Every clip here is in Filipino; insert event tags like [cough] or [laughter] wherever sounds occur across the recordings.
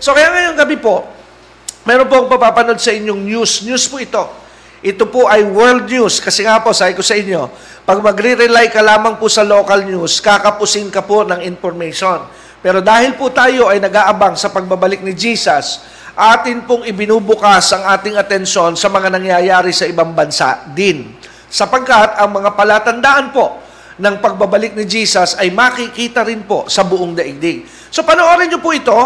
So kaya ngayong gabi po, meron po akong papapanood sa inyong news. News po ito. Ito po ay world news. Kasi nga po, sabi ko sa inyo, pag magre-rely ka lamang po sa local news, kakapusin ka po ng information. Pero dahil po tayo ay nag-aabang sa pagbabalik ni Jesus, atin pong ibinubukas ang ating atensyon sa mga nangyayari sa ibang bansa din. Sapagkat ang mga palatandaan po ng pagbabalik ni Jesus ay makikita rin po sa buong daigdig. So panoorin niyo po ito,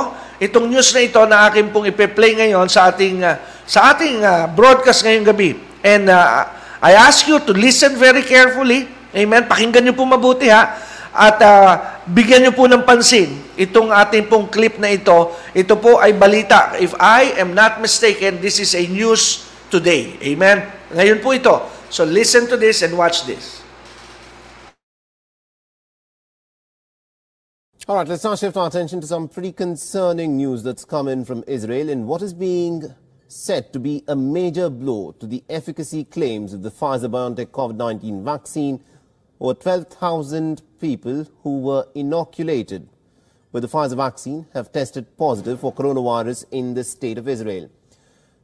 itong news na ito na akin pong ipe-play ngayon sa ating uh, sa ating uh, broadcast ngayong gabi. And uh, I ask you to listen very carefully. Amen. Pakinggan niyo po mabuti ha. At uh, bigyan niyo po ng pansin itong ating pong clip na ito. Ito po ay balita. If I am not mistaken, this is a news today. Amen. Ngayon po ito. So listen to this and watch this. All right, let's now shift our attention to some pretty concerning news that's come in from Israel in what is being said to be a major blow to the efficacy claims of the Pfizer BioNTech COVID 19 vaccine. Over 12,000 people who were inoculated with the Pfizer vaccine have tested positive for coronavirus in the state of Israel.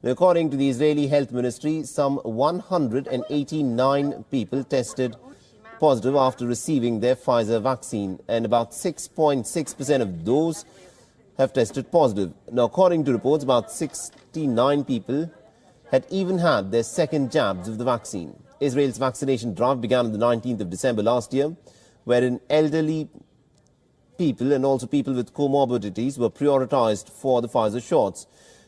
According to the Israeli Health Ministry, some 189 people tested positive after receiving their Pfizer vaccine, and about 6.6% of those have tested positive. Now, according to reports, about 69 people had even had their second jabs of the vaccine. Israel's vaccination drive began on the 19th of December last year, wherein elderly people and also people with comorbidities were prioritized for the Pfizer shots.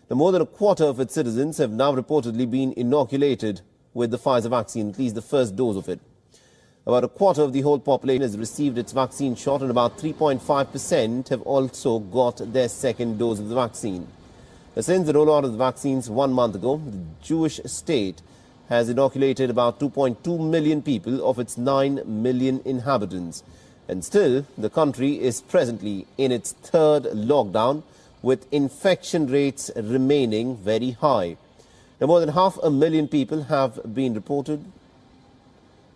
Now, more than a quarter of its citizens have now reportedly been inoculated with the Pfizer vaccine, at least the first dose of it. About a quarter of the whole population has received its vaccine shot, and about 3.5% have also got their second dose of the vaccine. Since the rollout of the vaccines one month ago, the Jewish state has inoculated about 2.2 million people of its 9 million inhabitants. And still, the country is presently in its third lockdown, with infection rates remaining very high. Now, more than half a million people have been reported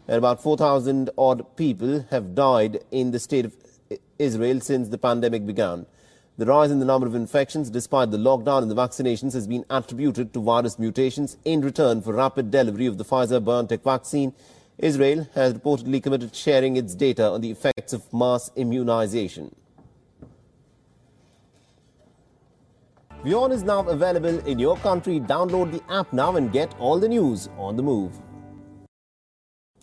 about 4,000 odd people have died in the state of Israel since the pandemic began. The rise in the number of infections, despite the lockdown and the vaccinations, has been attributed to virus mutations. In return for rapid delivery of the Pfizer BioNTech vaccine, Israel has reportedly committed sharing its data on the effects of mass immunization. Beyond is now available in your country. Download the app now and get all the news on the move.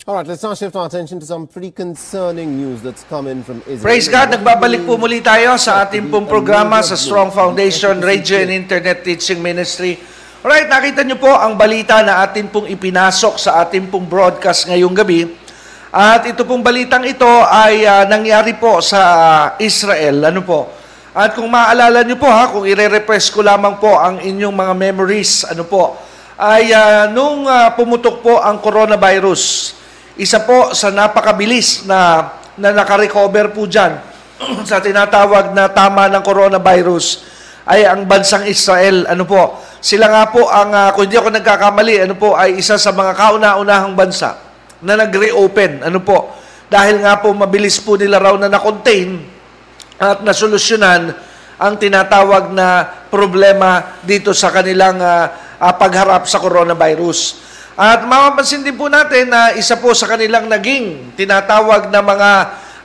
All right, let's now shift our attention to some pretty concerning news that's come in from Israel. Praise God, nagbabalik po muli tayo sa ating pong programa sa Strong Foundation Radio and Internet Teaching Ministry. Alright, nakita niyo po ang balita na atin pong ipinasok sa ating pong broadcast ngayong gabi. At ito pong balitang ito ay uh, nangyari po sa Israel. Ano po? At kung maaalala niyo po ha, kung ire-repress ko lamang po ang inyong mga memories, ano po, ay uh, nung uh, pumutok po ang coronavirus, isa po sa napakabilis na, na nakarecover po dyan [clears throat] sa tinatawag na tama ng coronavirus ay ang bansang Israel. Ano po? Sila nga po ang, uh, kung hindi ako nagkakamali, ano po, ay isa sa mga kauna-unahang bansa na nag-reopen. Ano po? Dahil nga po mabilis po nila raw na na-contain at nasolusyonan ang tinatawag na problema dito sa kanilang uh, uh, pagharap sa coronavirus. At mapapansin din po natin na isa po sa kanilang naging tinatawag na mga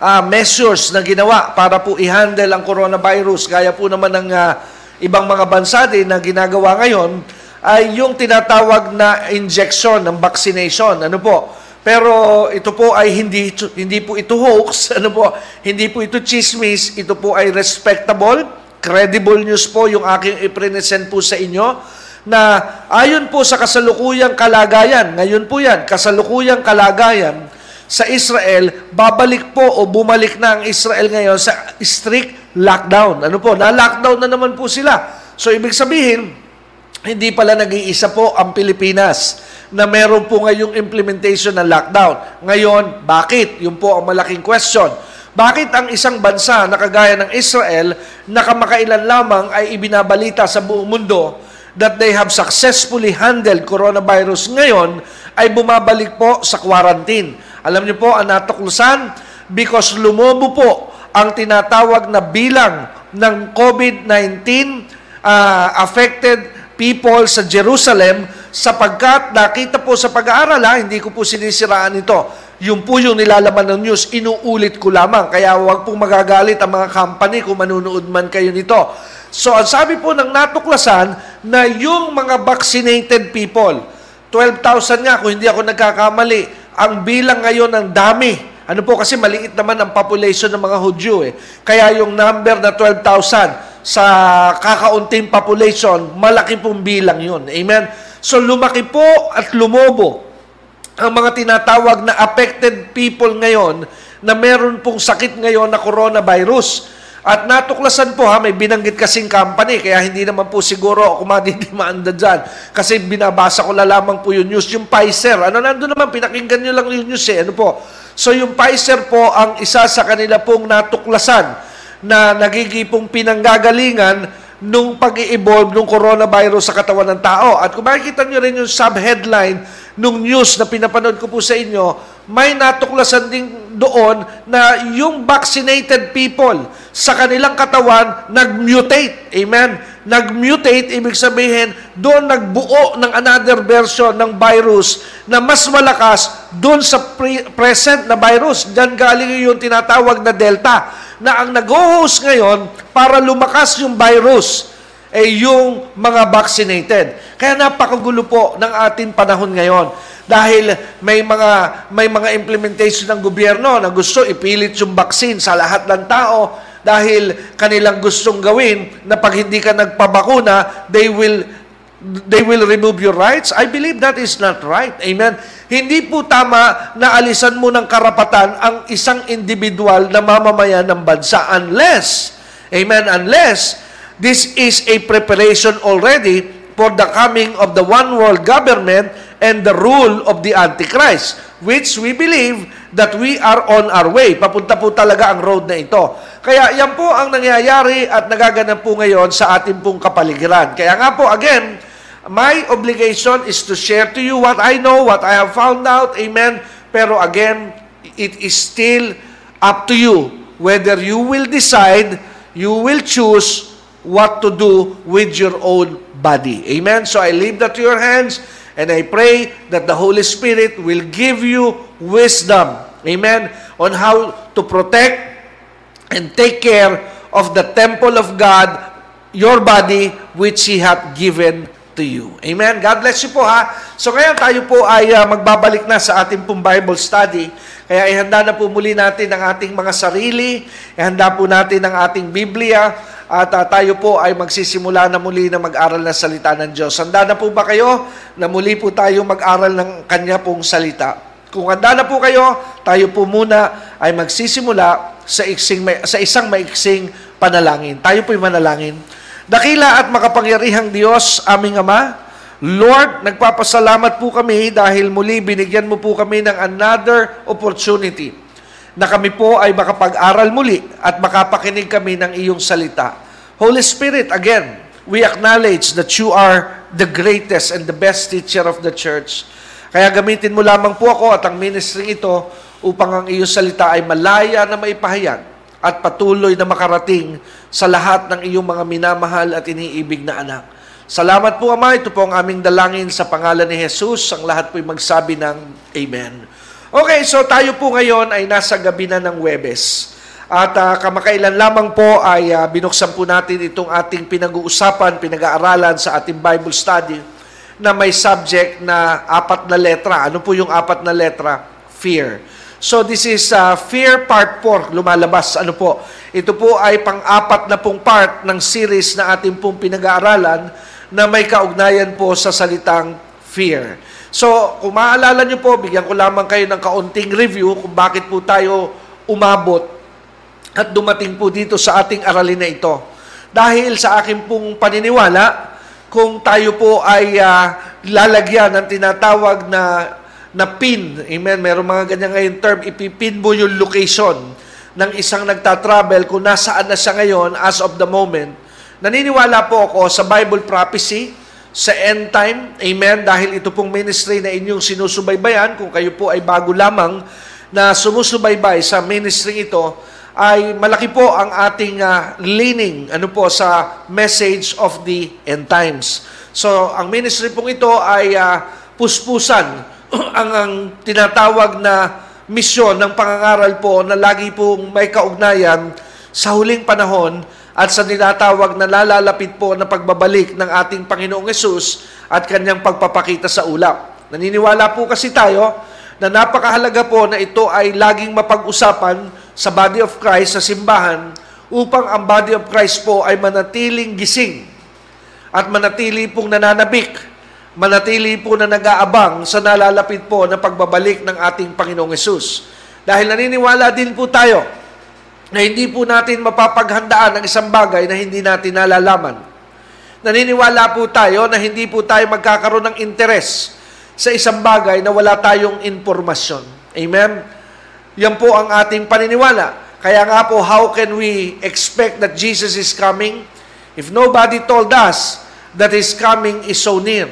uh, measures na ginawa para po i-handle ang coronavirus, gaya po naman ng uh, ibang mga bansa din na ginagawa ngayon, ay yung tinatawag na injection ng vaccination. Ano po? Pero ito po ay hindi hindi po ito hoax, [laughs] ano po? Hindi po ito chismis, ito po ay respectable, credible news po yung aking i-present po sa inyo na ayon po sa kasalukuyang kalagayan, ngayon po yan, kasalukuyang kalagayan, sa Israel, babalik po o bumalik na ang Israel ngayon sa strict lockdown. Ano po, na-lockdown na naman po sila. So, ibig sabihin, hindi pala nag-iisa po ang Pilipinas na meron po ngayong implementation ng lockdown. Ngayon, bakit? Yun po ang malaking question. Bakit ang isang bansa na kagaya ng Israel na kamakailan lamang ay ibinabalita sa buong mundo that they have successfully handled coronavirus ngayon ay bumabalik po sa quarantine. Alam niyo po, ang natuklusan, because lumobo po ang tinatawag na bilang ng COVID-19 uh, affected people sa Jerusalem sapagkat nakita po sa pag-aaral, ha, hindi ko po sinisiraan ito. Yung po yung nilalaman ng news, inuulit ko lamang. Kaya huwag pong magagalit ang mga company kung manunood man kayo nito. So, ang sabi po ng natuklasan na yung mga vaccinated people, 12,000 nga kung hindi ako nagkakamali, ang bilang ngayon ng dami. Ano po kasi maliit naman ang population ng mga Hudyo eh. Kaya yung number na 12,000 sa kakaunting population, malaki pong bilang yun. Amen? So lumaki po at lumobo ang mga tinatawag na affected people ngayon na meron pong sakit ngayon na coronavirus. At natuklasan po ha, may binanggit kasing company, kaya hindi naman po siguro ako madidimanda dyan. Kasi binabasa ko na lamang po yung news. Yung Pfizer, ano nandun naman, pinakinggan nyo lang yung news eh. Ano po? So yung Pfizer po ang isa sa kanila pong natuklasan na nagigipong pinanggagalingan nung pag-i-evolve ng coronavirus sa katawan ng tao. At kung makikita nyo rin yung sub-headline nung news na pinapanood ko po sa inyo, may natuklasan din doon na yung vaccinated people sa kanilang katawan nag-mutate. Amen? Nag-mutate, ibig sabihin, doon nagbuo ng another version ng virus na mas malakas doon sa pre- present na virus. Diyan galing yung tinatawag na Delta na ang nag-host ngayon para lumakas yung virus ay yung mga vaccinated. Kaya napakagulo po ng ating panahon ngayon dahil may mga may mga implementation ng gobyerno na gusto ipilit yung vaccine sa lahat ng tao dahil kanilang gustong gawin na pag hindi ka nagpabakuna, they will they will remove your rights. I believe that is not right. Amen. Hindi po tama na alisan mo ng karapatan ang isang individual na mamamayan ng bansa unless, amen, unless This is a preparation already for the coming of the one world government and the rule of the Antichrist, which we believe that we are on our way. Papunta po talaga ang road na ito. Kaya yan po ang nangyayari at nagaganap po ngayon sa ating pong kapaligiran. Kaya nga po, again, my obligation is to share to you what I know, what I have found out. Amen. Pero again, it is still up to you whether you will decide, you will choose what to do with your own body. Amen? So I leave that to your hands and I pray that the Holy Spirit will give you wisdom. Amen? On how to protect and take care of the temple of God, your body, which He hath given to you. Amen? God bless you po ha. So ngayon tayo po ay uh, magbabalik na sa ating pong Bible study. Kaya ihanda na po muli natin ang ating mga sarili, ihanda po natin ang ating Biblia, at uh, tayo po ay magsisimula na muli na mag-aral ng salita ng Diyos. Handa na po ba kayo na muli po tayo mag-aral ng Kanya pong salita? Kung handa na po kayo, tayo po muna ay magsisimula sa, iksing, sa isang maiksing panalangin. Tayo po'y manalangin. Dakila at makapangyarihang Diyos, aming Ama, Lord, nagpapasalamat po kami dahil muli binigyan mo po kami ng another opportunity na kami po ay makapag-aral muli at makapakinig kami ng iyong salita. Holy Spirit, again, we acknowledge that you are the greatest and the best teacher of the church. Kaya gamitin mo lamang po ako at ang ministry ito upang ang iyong salita ay malaya na maipahayag at patuloy na makarating sa lahat ng iyong mga minamahal at iniibig na anak. Salamat po, Ama. Ito po ang aming dalangin sa pangalan ni Jesus. Ang lahat po'y magsabi ng Amen. Okay, so tayo po ngayon ay nasa gabi na ng Webes. At uh, kamakailan lamang po ay uh, binuksan po natin itong ating pinag-uusapan, pinag-aaralan sa ating Bible study na may subject na apat na letra. Ano po yung apat na letra? Fear. So this is uh, Fear Part 4, lumalabas. Ano po? Ito po ay pang-apat na pong part ng series na ating pong pinag-aaralan na may kaugnayan po sa salitang fear. So, kung maaalala nyo po, bigyan ko lamang kayo ng kaunting review kung bakit po tayo umabot at dumating po dito sa ating aralin na ito. Dahil sa akin pong paniniwala, kung tayo po ay uh, lalagyan ng tinatawag na na pin, amen, meron mga ganyan ngayon term, ipipin mo yung location ng isang nagta-travel kung nasaan na siya ngayon as of the moment. Naniniwala po ako sa Bible prophecy, sa end time, amen, dahil ito pong ministry na inyong sinusubaybayan, kung kayo po ay bago lamang na sumusubaybay sa ministry ito, ay malaki po ang ating uh, leaning ano po sa message of the end times. So, ang ministry pong ito ay uh, puspusan [clears throat] ang, ang tinatawag na misyon ng pangangaral po na lagi pong may kaugnayan sa huling panahon at sa tinatawag na lalalapit po na pagbabalik ng ating Panginoong Yesus at kanyang pagpapakita sa ulap. Naniniwala po kasi tayo na napakahalaga po na ito ay laging mapag-usapan sa body of Christ sa simbahan upang ang body of Christ po ay manatiling gising at manatili pong nananabik manatili po na nag-aabang sa nalalapit po na pagbabalik ng ating Panginoong Yesus. Dahil naniniwala din po tayo na hindi po natin mapapaghandaan ang isang bagay na hindi natin nalalaman. Naniniwala po tayo na hindi po tayo magkakaroon ng interes sa isang bagay na wala tayong informasyon. Amen? Yan po ang ating paniniwala. Kaya nga po, how can we expect that Jesus is coming if nobody told us that His coming is so near?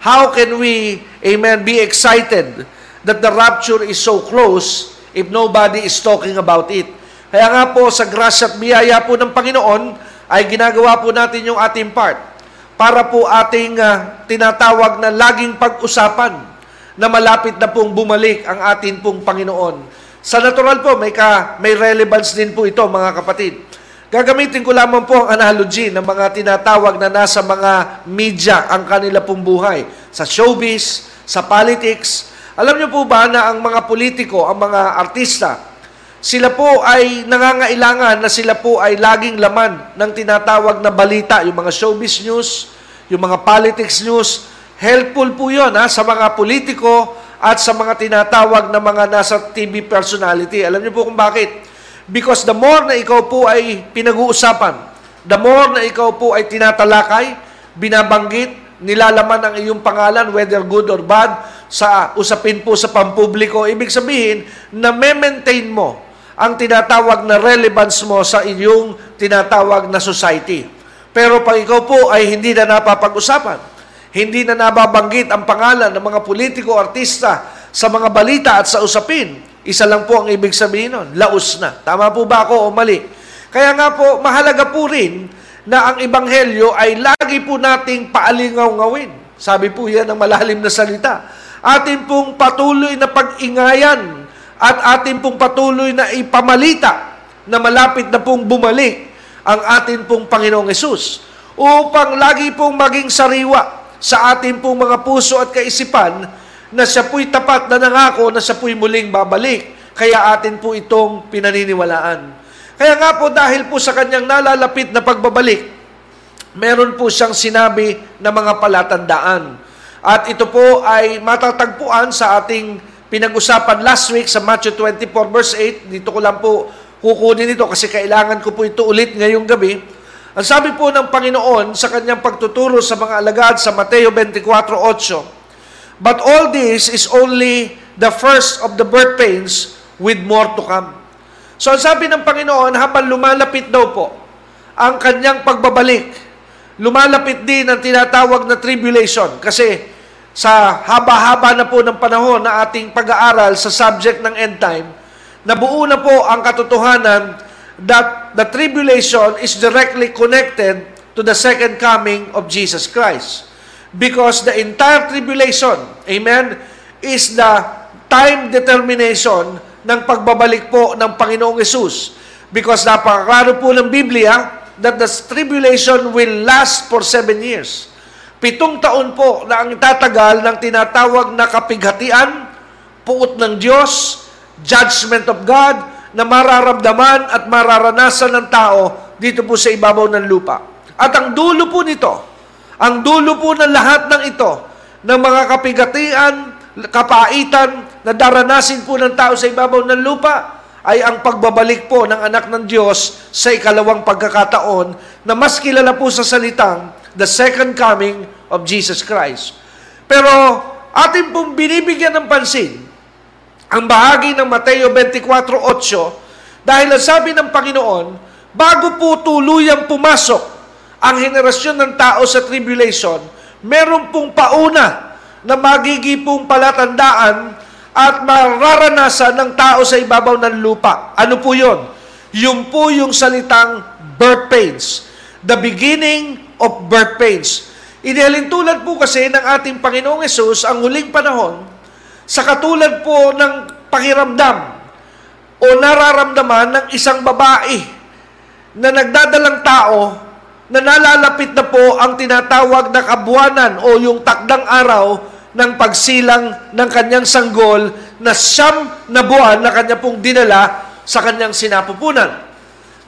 How can we, amen, be excited that the rapture is so close if nobody is talking about it? Kaya nga po, sa grasya at biyaya po ng Panginoon, ay ginagawa po natin yung ating part para po ating uh, tinatawag na laging pag-usapan na malapit na pong bumalik ang atin pong Panginoon. Sa natural po, may, ka, may relevance din po ito, mga kapatid. Gagamitin ko lamang po ang analogy ng mga tinatawag na nasa mga media ang kanila pong buhay. Sa showbiz, sa politics. Alam niyo po ba na ang mga politiko, ang mga artista, sila po ay nangangailangan na sila po ay laging laman ng tinatawag na balita, yung mga showbiz news, yung mga politics news. Helpful po yun ha, sa mga politiko at sa mga tinatawag na mga nasa TV personality. Alam niyo po kung bakit? Because the more na ikaw po ay pinag-uusapan, the more na ikaw po ay tinatalakay, binabanggit, nilalaman ang iyong pangalan, whether good or bad, sa usapin po sa pampubliko, ibig sabihin na me-maintain mo ang tinatawag na relevance mo sa iyong tinatawag na society. Pero pag ikaw po ay hindi na napapag-usapan, hindi na nababanggit ang pangalan ng mga politiko, artista sa mga balita at sa usapin, isa lang po ang ibig sabihin nun, laos na. Tama po ba ako o mali? Kaya nga po, mahalaga po rin na ang Ebanghelyo ay lagi po nating paalingaw-ngawin. Sabi po yan ng malalim na salita. Atin pong patuloy na pag-ingayan at atin pong patuloy na ipamalita na malapit na pong bumalik ang atin pong Panginoong Yesus upang lagi pong maging sariwa sa atin pong mga puso at kaisipan na siya po'y tapat na nangako na siya po'y muling babalik. Kaya atin po itong pinaniniwalaan. Kaya nga po dahil po sa kanyang nalalapit na pagbabalik, meron po siyang sinabi na mga palatandaan. At ito po ay matatagpuan sa ating pinag-usapan last week sa Matthew 24 verse 8. Dito ko lang po kukunin ito kasi kailangan ko po ito ulit ngayong gabi. Ang sabi po ng Panginoon sa kanyang pagtuturo sa mga alagad sa Mateo 24.8, But all this is only the first of the birth pains with more to come. So ang sabi ng Panginoon, habang lumalapit daw po ang kanyang pagbabalik, lumalapit din ang tinatawag na tribulation. Kasi sa haba-haba na po ng panahon na ating pag-aaral sa subject ng end time, nabuo na po ang katotohanan that the tribulation is directly connected to the second coming of Jesus Christ. Because the entire tribulation, amen, is the time determination ng pagbabalik po ng Panginoong Yesus. Because napaklaro po ng Biblia that the tribulation will last for seven years. Pitong taon po na ang tatagal ng tinatawag na kapighatian, puot ng Diyos, judgment of God, na mararamdaman at mararanasan ng tao dito po sa ibabaw ng lupa. At ang dulo po nito, ang dulo po ng lahat ng ito, ng mga kapigatian, kapaitan na daranasin po ng tao sa ibabaw ng lupa ay ang pagbabalik po ng anak ng Diyos sa ikalawang pagkakataon na mas kilala po sa salitang the second coming of Jesus Christ. Pero atin pong binibigyan ng pansin ang bahagi ng Mateo 24.8 dahil ang sabi ng Panginoon, bago po tuluyang pumasok ang henerasyon ng tao sa tribulation, meron pong pauna na magigipong palatandaan at mararanasan ng tao sa ibabaw ng lupa. Ano po yun? Yung po yung salitang birth pains. The beginning of birth pains. Inihalintulad po kasi ng ating Panginoong Yesus ang huling panahon sa katulad po ng pakiramdam o nararamdaman ng isang babae na nagdadalang tao na nalalapit na po ang tinatawag na kabuanan o yung takdang araw ng pagsilang ng kanyang sanggol na siyam na buwan na kanya pong dinala sa kanyang sinapupunan.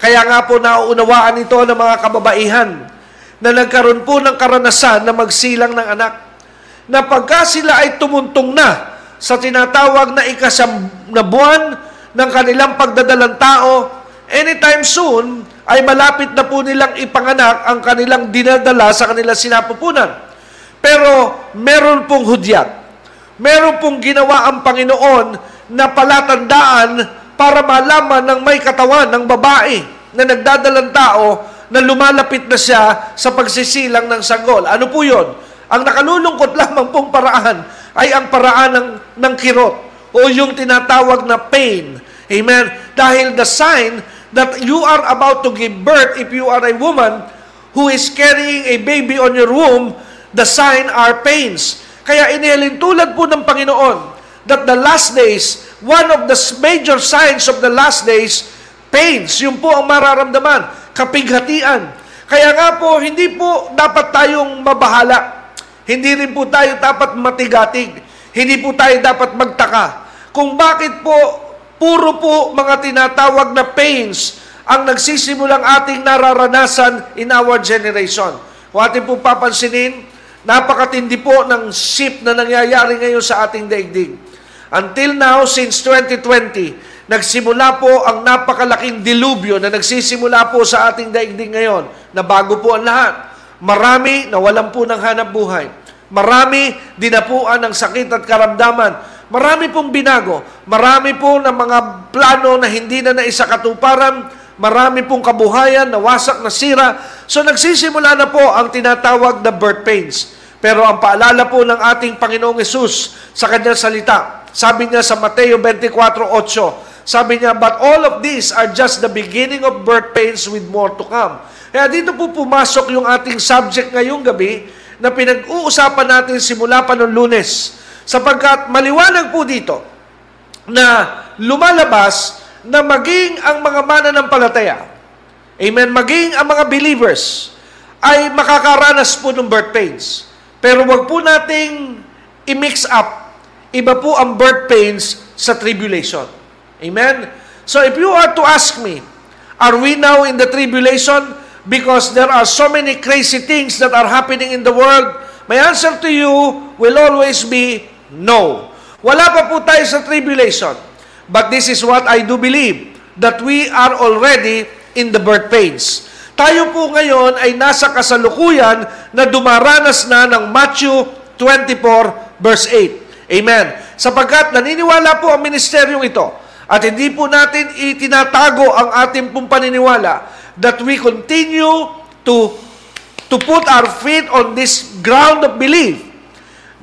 Kaya nga po nauunawaan ito ng mga kababaihan na nagkaroon po ng karanasan na magsilang ng anak na pagka sila ay tumuntong na sa tinatawag na ikasam na buwan ng kanilang pagdadalang tao, anytime soon ay malapit na po nilang ipanganak ang kanilang dinadala sa kanilang sinapupunan. Pero meron pong hudyat. Meron pong ginawa ang Panginoon na palatandaan para malaman ng may katawan ng babae na nagdadalang tao na lumalapit na siya sa pagsisilang ng sanggol. Ano po yon? Ang nakalulungkot [laughs] lamang pong paraan ay ang paraan ng, ng kirot o yung tinatawag na pain. Amen? Dahil the sign that you are about to give birth if you are a woman who is carrying a baby on your womb the sign are pains. Kaya inihalin tulad po ng Panginoon that the last days, one of the major signs of the last days, pains. Yung po ang mararamdaman, kapighatian. Kaya nga po, hindi po dapat tayong mabahala. Hindi rin po tayo dapat matigatig. Hindi po tayo dapat magtaka. Kung bakit po, puro po mga tinatawag na pains ang nagsisimulang ating nararanasan in our generation. Kung ating po papansinin, Napakatindi po ng shift na nangyayari ngayon sa ating daigdig. Until now, since 2020, nagsimula po ang napakalaking dilubyo na nagsisimula po sa ating daigdig ngayon na bago po ang lahat. Marami na walang po ng hanap buhay. Marami dinapuan ng sakit at karamdaman. Marami pong binago. Marami po ng mga plano na hindi na naisakatuparan. Marami pong kabuhayan, nawasak, nasira. So nagsisimula na po ang tinatawag na birth pains. Pero ang paalala po ng ating Panginoong Yesus sa kanyang salita, sabi niya sa Mateo 24.8, sabi niya, But all of these are just the beginning of birth pains with more to come. Kaya dito po pumasok yung ating subject ngayong gabi na pinag-uusapan natin simula pa noong lunes. Sapagkat maliwanag po dito na lumalabas na maging ang mga mananampalataya, amen, maging ang mga believers, ay makakaranas po ng birth pains. Pero wag po nating i-mix up. Iba po ang birth pains sa tribulation. Amen? So if you are to ask me, are we now in the tribulation because there are so many crazy things that are happening in the world? My answer to you will always be no. Wala pa po tayo sa tribulation. But this is what I do believe, that we are already in the birth pains. Tayo po ngayon ay nasa kasalukuyan na dumaranas na ng Matthew 24 verse 8. Amen. Sapagkat naniniwala po ang ministeryong ito at hindi po natin itinatago ang ating pong paniniwala that we continue to to put our feet on this ground of belief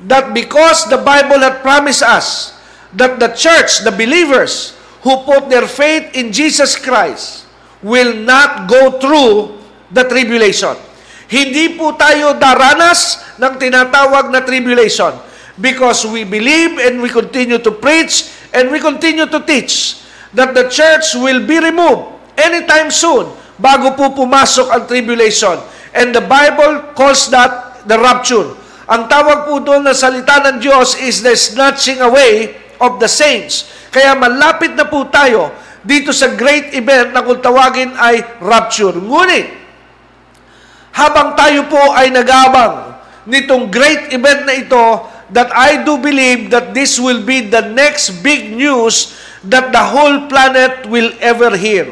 that because the Bible had promised us that the church, the believers who put their faith in Jesus Christ will not go through the tribulation. Hindi po tayo daranas ng tinatawag na tribulation because we believe and we continue to preach and we continue to teach that the church will be removed anytime soon bago po pumasok ang tribulation. And the Bible calls that the rapture. Ang tawag po doon na salita ng Diyos is the snatching away of the saints. Kaya malapit na po tayo dito sa great event na kung tawagin ay rapture. Ngunit, habang tayo po ay nagabang nitong great event na ito that I do believe that this will be the next big news that the whole planet will ever hear.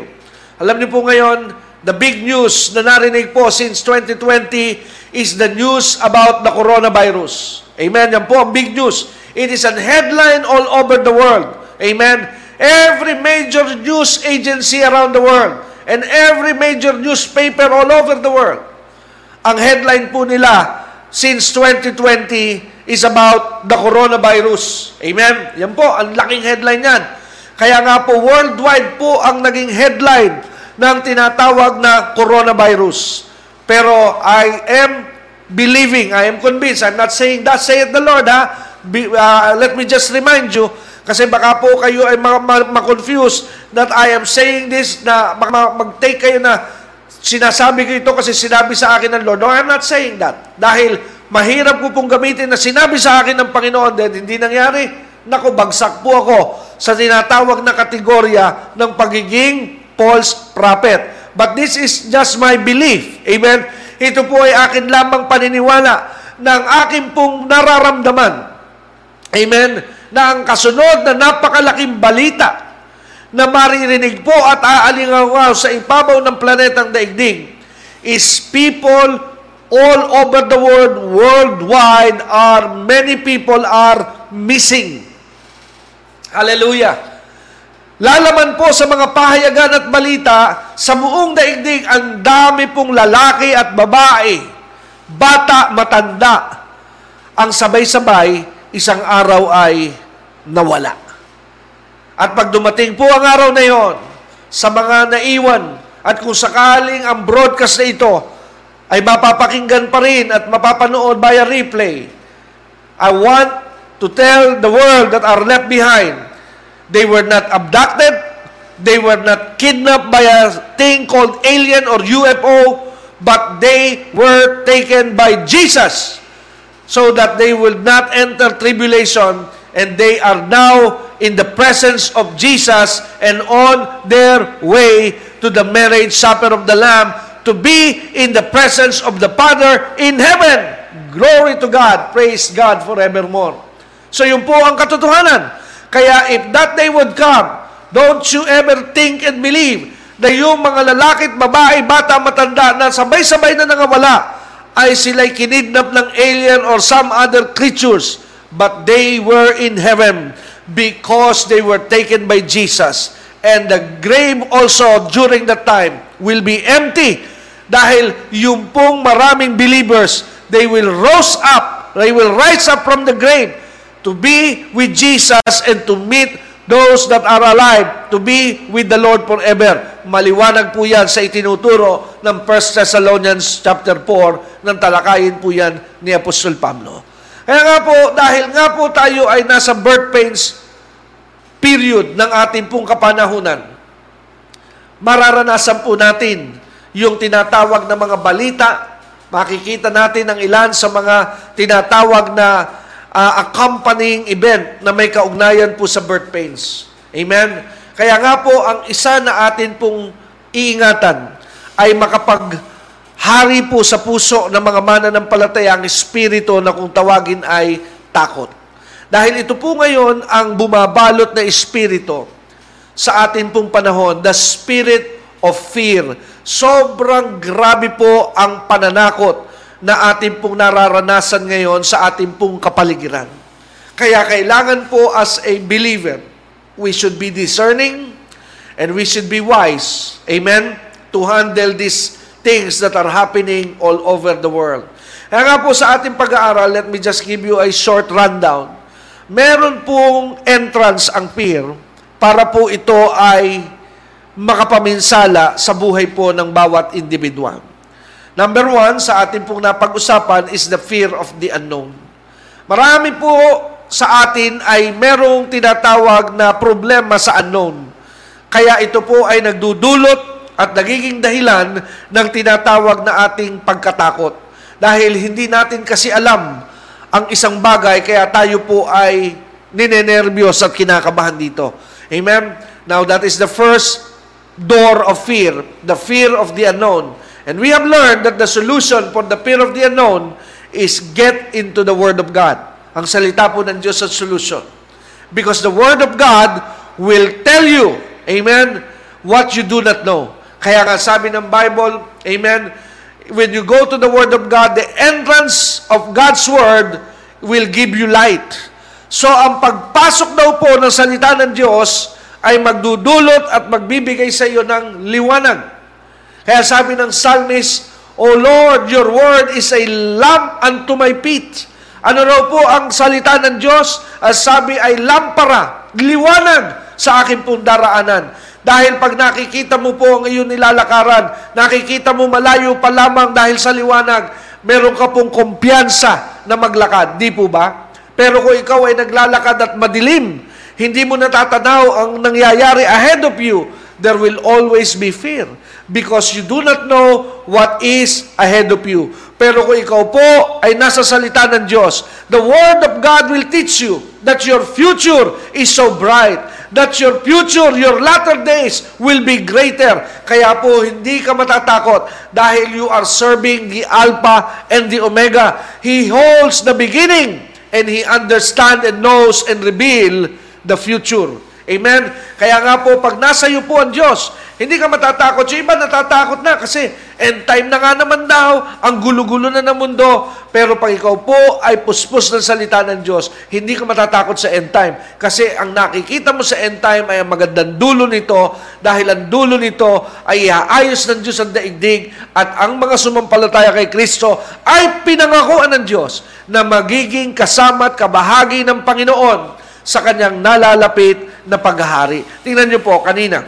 Alam niyo po ngayon, the big news na narinig po since 2020 is the news about the coronavirus. Amen. Yan po ang big news. It is a headline all over the world. Amen. Every major news agency around the world and every major newspaper all over the world. Ang headline po nila since 2020 is about the coronavirus. Amen? Yan po, ang laking headline yan. Kaya nga po, worldwide po ang naging headline ng tinatawag na coronavirus. Pero I am believing, I am convinced, I'm not saying that, say it the Lord, ha? Be, uh, let me just remind you, kasi baka po kayo ay ma-confuse that I am saying this na mag-take kayo na sinasabi ko ito kasi sinabi sa akin ng Lord. No, I'm not saying that. Dahil mahirap ko pong gamitin na sinabi sa akin ng Panginoon then hindi nangyari. Naku, bagsak po ako sa tinatawag na kategorya ng pagiging false prophet. But this is just my belief. Amen? Ito po ay akin lamang paniniwala ng akin pong nararamdaman. Amen? Na ang kasunod na napakalaking balita na maririnig po at aalingaw sa ibabaw ng planetang daigdig is people all over the world, worldwide, are many people are missing. Hallelujah. Lalaman po sa mga pahayagan at balita, sa buong daigdig, ang dami pong lalaki at babae, bata, matanda, ang sabay-sabay, isang araw ay nawala. At pag dumating po ang araw na yon, sa mga naiwan, at kung sakaling ang broadcast na ito ay mapapakinggan pa rin at mapapanood via replay, I want to tell the world that are left behind, they were not abducted, they were not kidnapped by a thing called alien or UFO, but they were taken by Jesus so that they will not enter tribulation and they are now in the presence of Jesus and on their way to the marriage supper of the Lamb to be in the presence of the Father in heaven. Glory to God. Praise God forevermore. So yun po ang katotohanan. Kaya if that day would come, don't you ever think and believe na yung mga lalaki babae, bata, matanda na sabay-sabay na nangawala ay sila'y kinidnap ng alien or some other creatures, but they were in heaven because they were taken by Jesus. And the grave also during that time will be empty dahil yung pong maraming believers, they will rose up, they will rise up from the grave to be with Jesus and to meet those that are alive to be with the Lord forever. Maliwanag po yan sa itinuturo ng 1 Thessalonians chapter 4 nang talakayin po yan ni Apostol Pablo. Kaya nga po, dahil nga po tayo ay nasa birth pains period ng ating pong kapanahunan, mararanasan po natin yung tinatawag na mga balita, makikita natin ang ilan sa mga tinatawag na uh, accompanying event na may kaugnayan po sa birth pains. Amen? Kaya nga po, ang isa na atin pong iingatan ay makapag hari po sa puso ng mga mananampalataya ang espiritu na kung tawagin ay takot. Dahil ito po ngayon ang bumabalot na espiritu sa atin pong panahon, the spirit of fear. Sobrang grabe po ang pananakot na atin pong nararanasan ngayon sa ating pong kapaligiran. Kaya kailangan po as a believer, we should be discerning and we should be wise. Amen? To handle these things that are happening all over the world. Kaya nga po sa ating pag-aaral, let me just give you a short rundown meron pong entrance ang fear para po ito ay makapaminsala sa buhay po ng bawat individual. Number one, sa ating pong napag-usapan is the fear of the unknown. Marami po sa atin ay merong tinatawag na problema sa unknown. Kaya ito po ay nagdudulot at nagiging dahilan ng tinatawag na ating pagkatakot. Dahil hindi natin kasi alam ang isang bagay kaya tayo po ay ninenervyos at kinakabahan dito. Amen? Now, that is the first door of fear, the fear of the unknown. And we have learned that the solution for the fear of the unknown is get into the Word of God. Ang salita po ng Diyos sa solution. Because the Word of God will tell you, amen, what you do not know. Kaya nga sabi ng Bible, amen, when you go to the Word of God, the entrance of God's Word will give you light. So, ang pagpasok daw po ng salita ng Diyos ay magdudulot at magbibigay sa iyo ng liwanag. Kaya sabi ng psalmist, O Lord, your word is a lamp unto my feet. Ano raw po ang salita ng Diyos? As sabi ay lampara, liwanag sa aking pong daraanan. Dahil pag nakikita mo po ang iyong nilalakaran, nakikita mo malayo pa lamang dahil sa liwanag, meron ka pong kumpiyansa na maglakad. Di po ba? Pero kung ikaw ay naglalakad at madilim, hindi mo natatanaw ang nangyayari ahead of you, there will always be fear because you do not know what is ahead of you. Pero kung ikaw po ay nasa salita ng Diyos, the Word of God will teach you that your future is so bright, that your future, your latter days will be greater. Kaya po hindi ka matatakot dahil you are serving the Alpha and the Omega. He holds the beginning and He understands and knows and reveal the future. Amen? Kaya nga po, pag nasa iyo po ang Diyos, hindi ka matatakot. Yung iba natatakot na kasi end time na nga naman daw, ang gulo-gulo na ng mundo. Pero pag ikaw po ay puspos ng salita ng Diyos, hindi ka matatakot sa end time. Kasi ang nakikita mo sa end time ay ang magandang dulo nito dahil ang dulo nito ay iaayos ng Diyos ang daigdig at ang mga sumampalataya kay Kristo ay pinangakuan ng Diyos na magiging kasama at kabahagi ng Panginoon sa kanyang nalalapit na paghahari. Tingnan niyo po, kanina,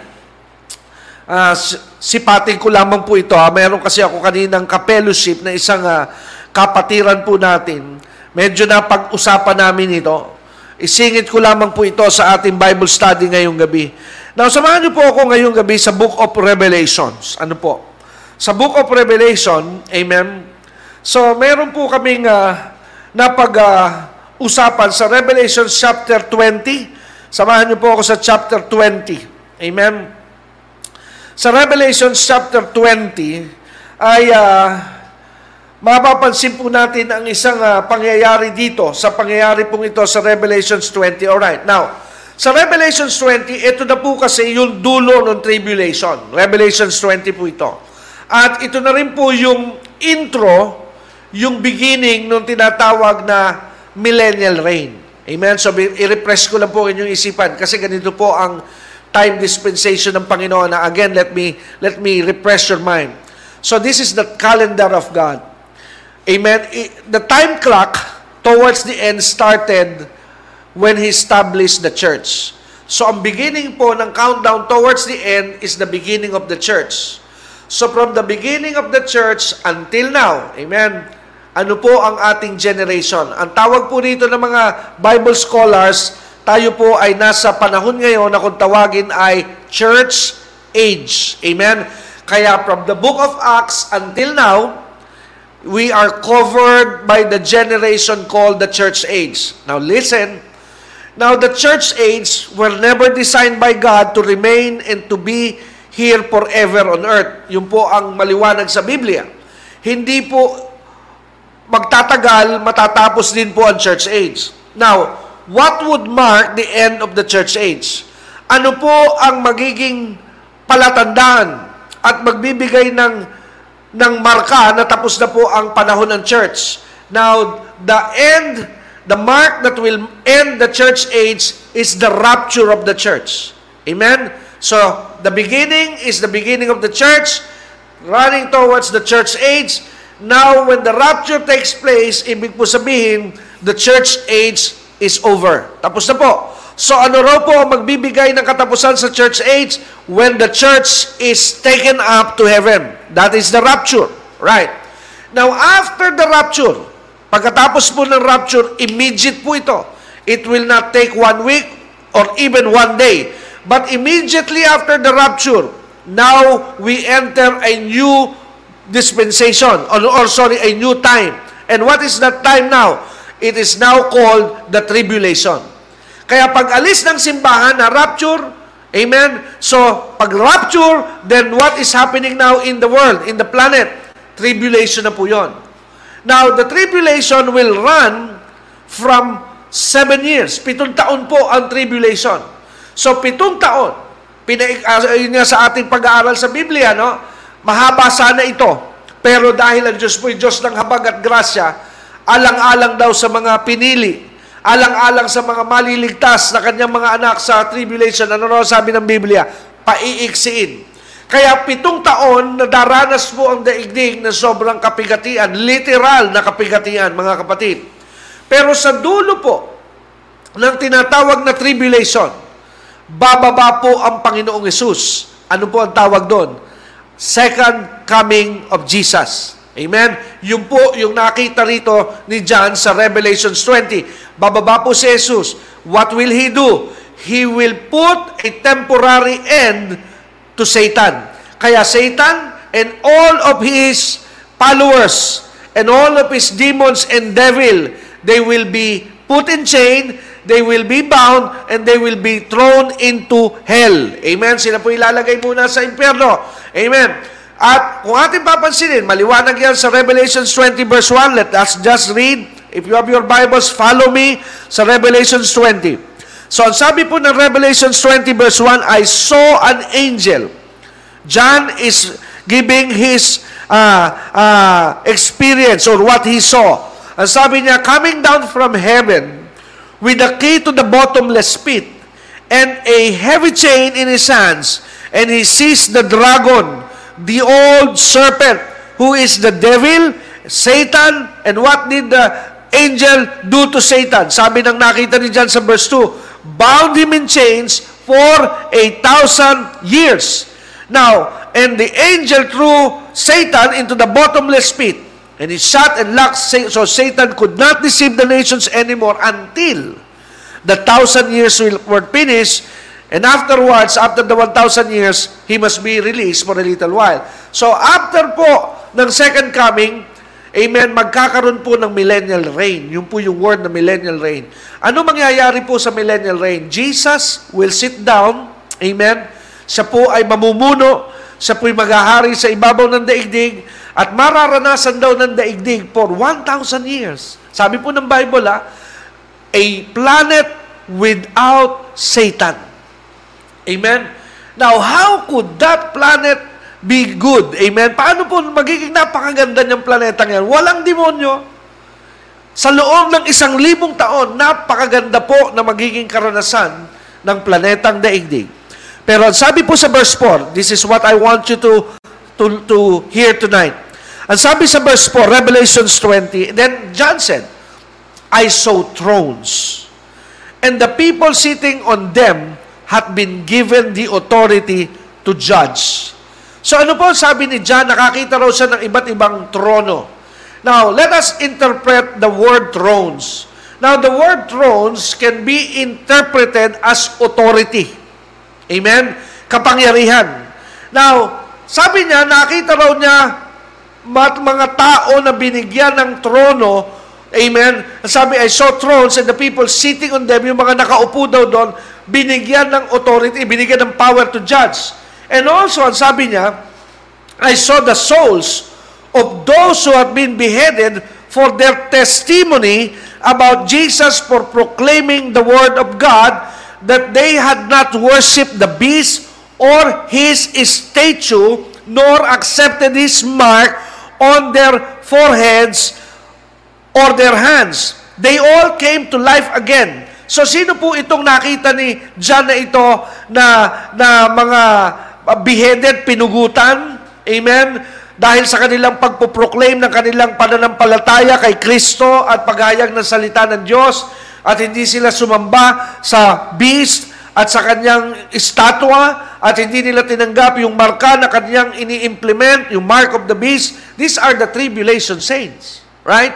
uh, sipating ko lamang po ito. Ha? Mayroon kasi ako kaninang kapellowship na isang uh, kapatiran po natin. Medyo na pag-usapan namin ito. Isingit ko lamang po ito sa ating Bible study ngayong gabi. Now, samahan niyo po ako ngayong gabi sa Book of Revelations. Ano po? Sa Book of Revelation, amen, So, meron po kaming uh, napag... Uh, usapan sa Revelation chapter 20. Samahan niyo po ako sa chapter 20. Amen. Sa Revelation chapter 20 ay uh, mapapansin po natin ang isang uh, pangyayari dito sa pangyayari pong ito sa Revelations 20. Alright, now, sa Revelations 20, ito na po kasi yung dulo ng tribulation. Revelations 20 po ito. At ito na rin po yung intro, yung beginning ng tinatawag na millennial reign. Amen? So, i-repress ko lang po inyong isipan kasi ganito po ang time dispensation ng Panginoon na again, let me, let me repress your mind. So, this is the calendar of God. Amen? The time clock towards the end started when He established the church. So, ang beginning po ng countdown towards the end is the beginning of the church. So, from the beginning of the church until now, amen, ano po ang ating generation. Ang tawag po dito ng mga Bible scholars, tayo po ay nasa panahon ngayon na kung tawagin ay church age. Amen? Kaya from the book of Acts until now, we are covered by the generation called the church age. Now listen, now the church age were never designed by God to remain and to be here forever on earth. Yun po ang maliwanag sa Biblia. Hindi po magtatagal, matatapos din po ang church age. Now, what would mark the end of the church age? Ano po ang magiging palatandaan at magbibigay ng ng marka na tapos na po ang panahon ng church. Now, the end, the mark that will end the church age is the rapture of the church. Amen? So, the beginning is the beginning of the church, running towards the church age, Now, when the rapture takes place, ibig po sabihin, the church age is over. Tapos na po. So ano raw po ang magbibigay ng katapusan sa church age? When the church is taken up to heaven. That is the rapture. Right. Now, after the rapture, pagkatapos po ng rapture, immediate po ito. It will not take one week or even one day. But immediately after the rapture, now we enter a new dispensation or, or sorry, a new time. And what is that time now? It is now called the tribulation. Kaya pag alis ng simbahan na rapture, amen? So, pag rapture, then what is happening now in the world, in the planet? Tribulation na po yon. Now, the tribulation will run from seven years. Pitong taon po ang tribulation. So, pitong taon. Pinaik, uh, yun nga sa ating pag-aaral sa Biblia, no? Mahaba sana ito. Pero dahil ang Diyos po ay Diyos ng habag at grasya, alang-alang daw sa mga pinili, alang-alang sa mga maliligtas na kanyang mga anak sa tribulation. Ano na sabi ng Biblia? Paiiksiin. Kaya pitong taon na daranas po ang daigdig na sobrang kapigatian, literal na kapigatian, mga kapatid. Pero sa dulo po ng tinatawag na tribulation, bababa po ang Panginoong Yesus. Ano po ang tawag doon? Second coming of Jesus. Amen? Yung po, yung nakita rito ni John sa Revelations 20. Bababa po si Jesus. What will He do? He will put a temporary end to Satan. Kaya Satan and all of his followers and all of his demons and devil, they will be put in chain, they will be bound, and they will be thrown into hell. Amen? Sila po ilalagay muna sa impyerno. Amen? At kung ating papansinin, maliwanag yan sa Revelation 20 verse 1. Let us just read. If you have your Bibles, follow me sa Revelation 20. So, ang sabi po ng Revelation 20 verse 1, I saw an angel. John is giving his uh, uh, experience or what he saw. Ang sabi niya, coming down from heaven with the key to the bottomless pit and a heavy chain in his hands, and he sees the dragon, the old serpent, who is the devil, Satan, and what did the angel do to Satan? Sabi ng nakita ni John sa verse 2, bound him in chains for a thousand years. Now, and the angel threw Satan into the bottomless pit, and he shut and locked, so Satan could not deceive the nations anymore until the thousand years were finished, and afterwards, after the 1,000 years, he must be released for a little while. So, after po ng second coming, Amen, magkakaroon po ng millennial reign. Yung po yung word na millennial reign. Ano mangyayari po sa millennial reign? Jesus will sit down, amen, siya po ay mamumuno, siya po ay maghahari sa ibabaw ng daigdig, at mararanasan daw ng daigdig for 1,000 years. Sabi po ng Bible, ha, a planet without Satan. Amen? Now, how could that planet be good? Amen? Paano po magiging napakaganda niyang planeta ngayon? Walang demonyo. Sa loob ng isang libong taon, napakaganda po na magiging karanasan ng planetang daigdig. Pero sabi po sa verse 4, this is what I want you to, to, to hear tonight. Ang sabi sa verse 4, Revelations 20, then John said, I saw thrones, and the people sitting on them had been given the authority to judge. So ano po sabi ni John, nakakita raw siya ng iba't ibang trono. Now, let us interpret the word thrones. Now, the word thrones can be interpreted as authority. Amen? Kapangyarihan. Now, sabi niya, nakita raw niya mat mga tao na binigyan ng trono, amen, sabi, I saw thrones and the people sitting on them, yung mga nakaupo daw doon, binigyan ng authority, binigyan ng power to judge. And also, ang sabi niya, I saw the souls of those who have been beheaded for their testimony about Jesus for proclaiming the word of God that they had not worshipped the beast or his statue, nor accepted his mark on their foreheads or their hands. They all came to life again. So sino po itong nakita ni John na ito na, na mga beheaded, pinugutan? Amen? Dahil sa kanilang pagpoproclaim ng kanilang pananampalataya kay Kristo at paghayag ng salita ng Diyos, at hindi sila sumamba sa beast at sa kanyang estatwa at hindi nila tinanggap yung marka na kanyang ini-implement, yung mark of the beast. These are the tribulation saints. Right?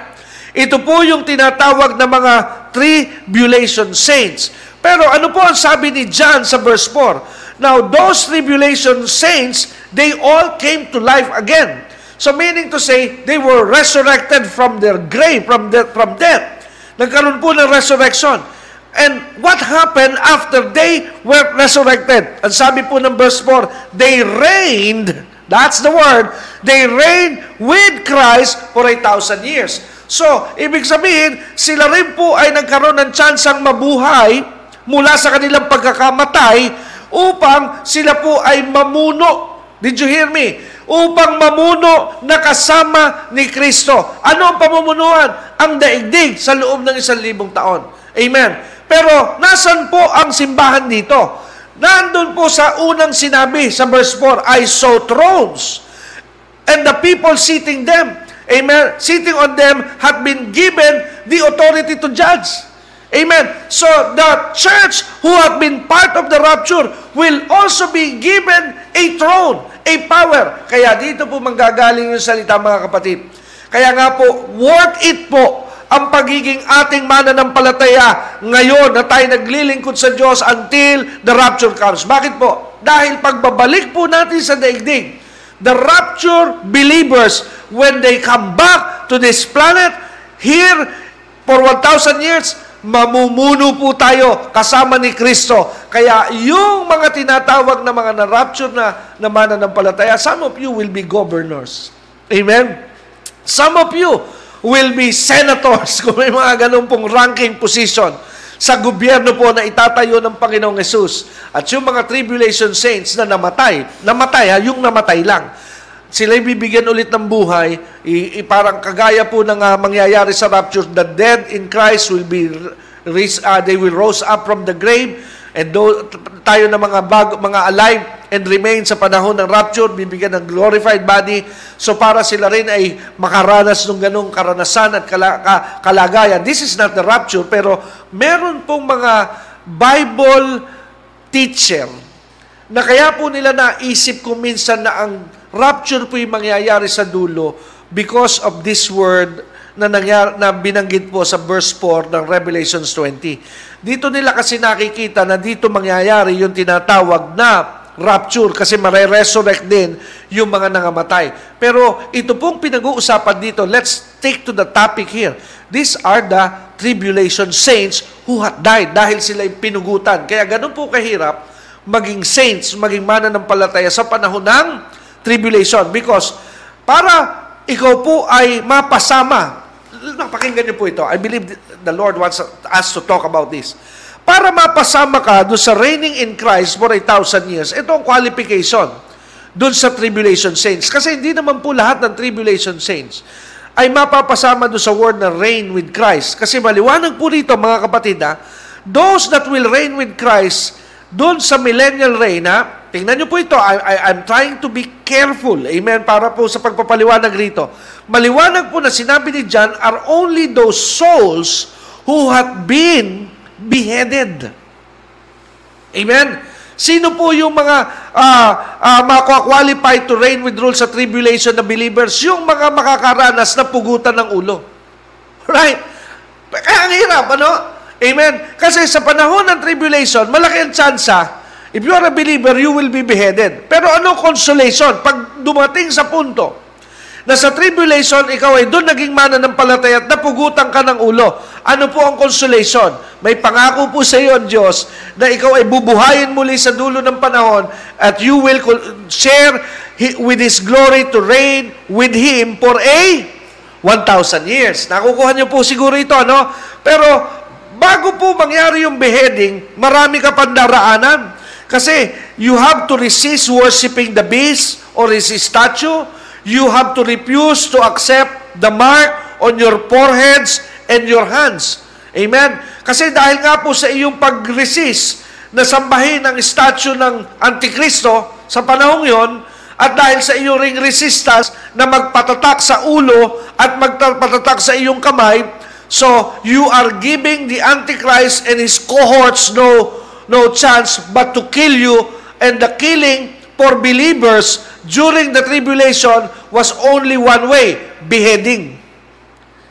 Ito po yung tinatawag na mga tribulation saints. Pero ano po ang sabi ni John sa verse 4? Now, those tribulation saints, they all came to life again. So meaning to say, they were resurrected from their grave, from, the, from death. Nagkaroon po ng resurrection. And what happened after they were resurrected? Ang sabi po ng verse 4, they reigned That's the word. They reign with Christ for a thousand years. So, ibig sabihin, sila rin po ay nagkaroon ng tsansang mabuhay mula sa kanilang pagkakamatay upang sila po ay mamuno. Did you hear me? Upang mamuno na kasama ni Kristo. Ano ang pamumunuan? Ang daigdig sa loob ng isang libong taon. Amen. Pero, nasan po ang simbahan dito? Nandun po sa unang sinabi sa verse 4, I saw thrones, and the people sitting them, amen, sitting on them had been given the authority to judge. Amen. So the church who have been part of the rapture will also be given a throne, a power. Kaya dito po manggagaling yung salita mga kapatid. Kaya nga po, work it po ang pagiging ating mananampalataya ngayon na tayo naglilingkod sa Diyos until the rapture comes. Bakit po? Dahil pagbabalik po natin sa daigdig, the rapture believers, when they come back to this planet, here for 1,000 years, mamumuno po tayo kasama ni Kristo. Kaya yung mga tinatawag na mga na-rapture na, na mananampalataya, some of you will be governors. Amen? Some of you will be senators, [laughs] kung may mga ganun pong ranking position sa gobyerno po na itatayo ng Panginoong Yesus. At yung mga tribulation saints na namatay, namatay ha, yung namatay lang. Sila bibigyan ulit ng buhay, i, i, parang kagaya po ng uh, mangyayari sa rapture, the dead in Christ will be, uh, they will rose up from the grave, And do, tayo na mga bago, mga alive and remain sa panahon ng rapture, bibigyan ng glorified body. So para sila rin ay makaranas ng ganong karanasan at kala, ka, kalagayan. This is not the rapture, pero meron pong mga Bible teacher na kaya po nila naisip kung minsan na ang rapture po yung mangyayari sa dulo because of this word na, nangyar, na binanggit po sa verse 4 ng Revelations 20. Dito nila kasi nakikita na dito mangyayari yung tinatawag na rapture kasi mare-resurrect din yung mga nangamatay. Pero ito pong pinag-uusapan dito, let's take to the topic here. These are the tribulation saints who had died dahil sila pinugutan. Kaya ganun po kahirap maging saints, maging mananampalataya sa panahon ng tribulation because para ikaw po ay mapasama napakinggan niyo po ito. I believe the Lord wants us to talk about this. Para mapasama ka doon sa reigning in Christ for a thousand years, ito ang qualification doon sa tribulation saints. Kasi hindi naman po lahat ng tribulation saints ay mapapasama doon sa word na reign with Christ. Kasi maliwanag po rito, mga kapatid, ha, those that will reign with Christ doon sa millennial reign, ha, Tingnan niyo po ito. I, I, I'm trying to be careful. Amen. Para po sa pagpapaliwanag rito. Maliwanag po na sinabi ni John are only those souls who have been beheaded. Amen. Sino po yung mga uh, uh, makakwalify to reign with rule sa tribulation na believers? Yung mga makakaranas na pugutan ng ulo. [laughs] Right? Kaya ang hirap, ano? Amen? Kasi sa panahon ng tribulation, malaki ang tsansa If you are a believer, you will be beheaded. Pero ano consolation? Pag dumating sa punto na sa tribulation, ikaw ay doon naging mana ng palatay at napugutan ka ng ulo. Ano po ang consolation? May pangako po sa iyo ang Diyos na ikaw ay bubuhayin muli sa dulo ng panahon at you will share with His glory to reign with Him for a 1,000 years. Nakukuha niyo po siguro ito, ano? Pero bago po mangyari yung beheading, marami ka pandaraanan. Kasi you have to resist worshiping the beast or his statue. You have to refuse to accept the mark on your foreheads and your hands. Amen? Kasi dahil nga po sa iyong pag-resist na sambahin ang statue ng Antikristo sa panahong yon, at dahil sa iyong ring resistance na magpatatak sa ulo at magpatatak sa iyong kamay, so you are giving the Antichrist and his cohorts no no chance but to kill you and the killing for believers during the tribulation was only one way, beheading.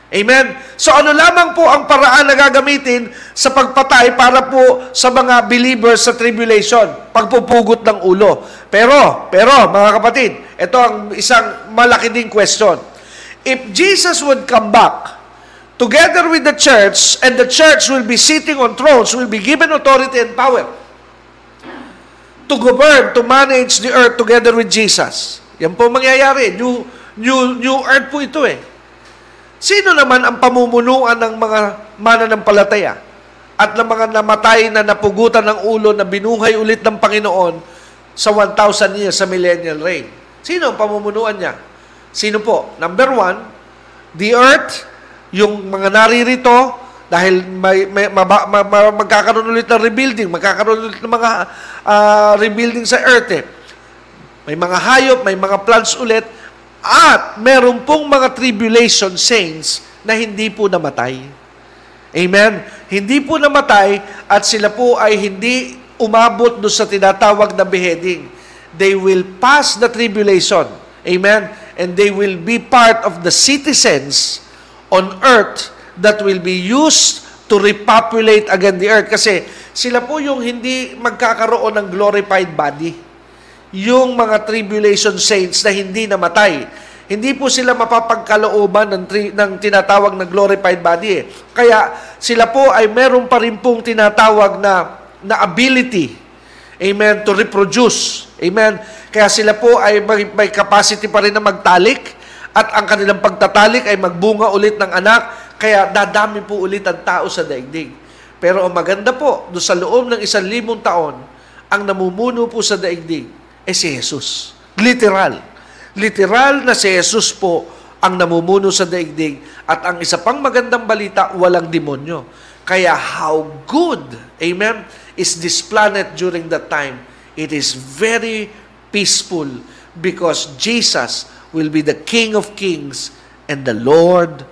Amen? So ano lamang po ang paraan na gagamitin sa pagpatay para po sa mga believers sa tribulation? Pagpupugot ng ulo. Pero, pero mga kapatid, ito ang isang malaki ding question. If Jesus would come back together with the church, and the church will be sitting on thrones, will be given authority and power to govern, to manage the earth together with Jesus. Yan po mangyayari. New, new, new earth po ito eh. Sino naman ang pamumunuan ng mga mananampalataya at ng mga namatay na napugutan ng ulo na binuhay ulit ng Panginoon sa 1,000 years sa millennial reign? Sino ang pamumunuan niya? Sino po? Number one, the earth, yung mga naririto, dahil may, may, maba, ma, ma, magkakaroon ulit ng rebuilding, magkakaroon ulit ng mga uh, rebuilding sa earth eh. May mga hayop, may mga plants ulit, at meron pong mga tribulation saints na hindi po namatay. Amen? Hindi po namatay at sila po ay hindi umabot do sa tinatawag na beheading. They will pass the tribulation. Amen? And they will be part of the citizens on earth that will be used to repopulate again the earth. Kasi sila po yung hindi magkakaroon ng glorified body yung mga tribulation saints na hindi namatay. Hindi po sila mapapagkalooban ng, tri- ng tinatawag na glorified body. Eh. Kaya sila po ay meron pa rin pong tinatawag na, na ability, amen, to reproduce. Amen. Kaya sila po ay may, may capacity pa rin na magtalik at ang kanilang pagtatalik ay magbunga ulit ng anak. Kaya dadami po ulit ang tao sa daigdig. Pero ang maganda po, do sa loob ng isang limong taon, ang namumuno po sa daigdig eh si Jesus. Literal. Literal na si Jesus po ang namumuno sa daigdig. At ang isa pang magandang balita, walang demonyo. Kaya how good, amen, is this planet during that time. It is very peaceful because Jesus will be the King of kings and the Lord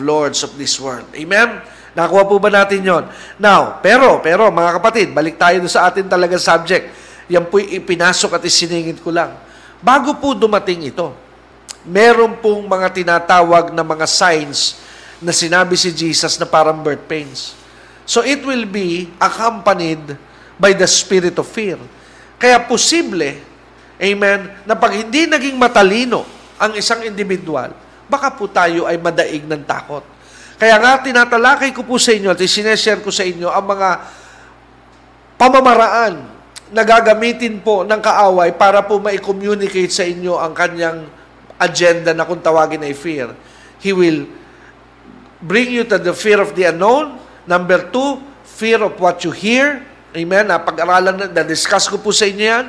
lords of this world. Amen? Nakuha po ba natin yon? Now, pero, pero mga kapatid, balik tayo sa atin talaga subject. Yan po'y ipinasok at isiningit ko lang. Bago po dumating ito, meron pong mga tinatawag na mga signs na sinabi si Jesus na parang birth pains. So it will be accompanied by the spirit of fear. Kaya posible, amen, na pag hindi naging matalino ang isang individual, baka po tayo ay madaig ng takot. Kaya nga, tinatalakay ko po sa inyo at isineshare ko sa inyo ang mga pamamaraan nagagamitin po ng kaaway para po ma-communicate sa inyo ang kanyang agenda na kung tawagin ay fear. He will bring you to the fear of the unknown. Number two, fear of what you hear. Amen. Napag-aralan na, na-discuss ko po sa inyo yan.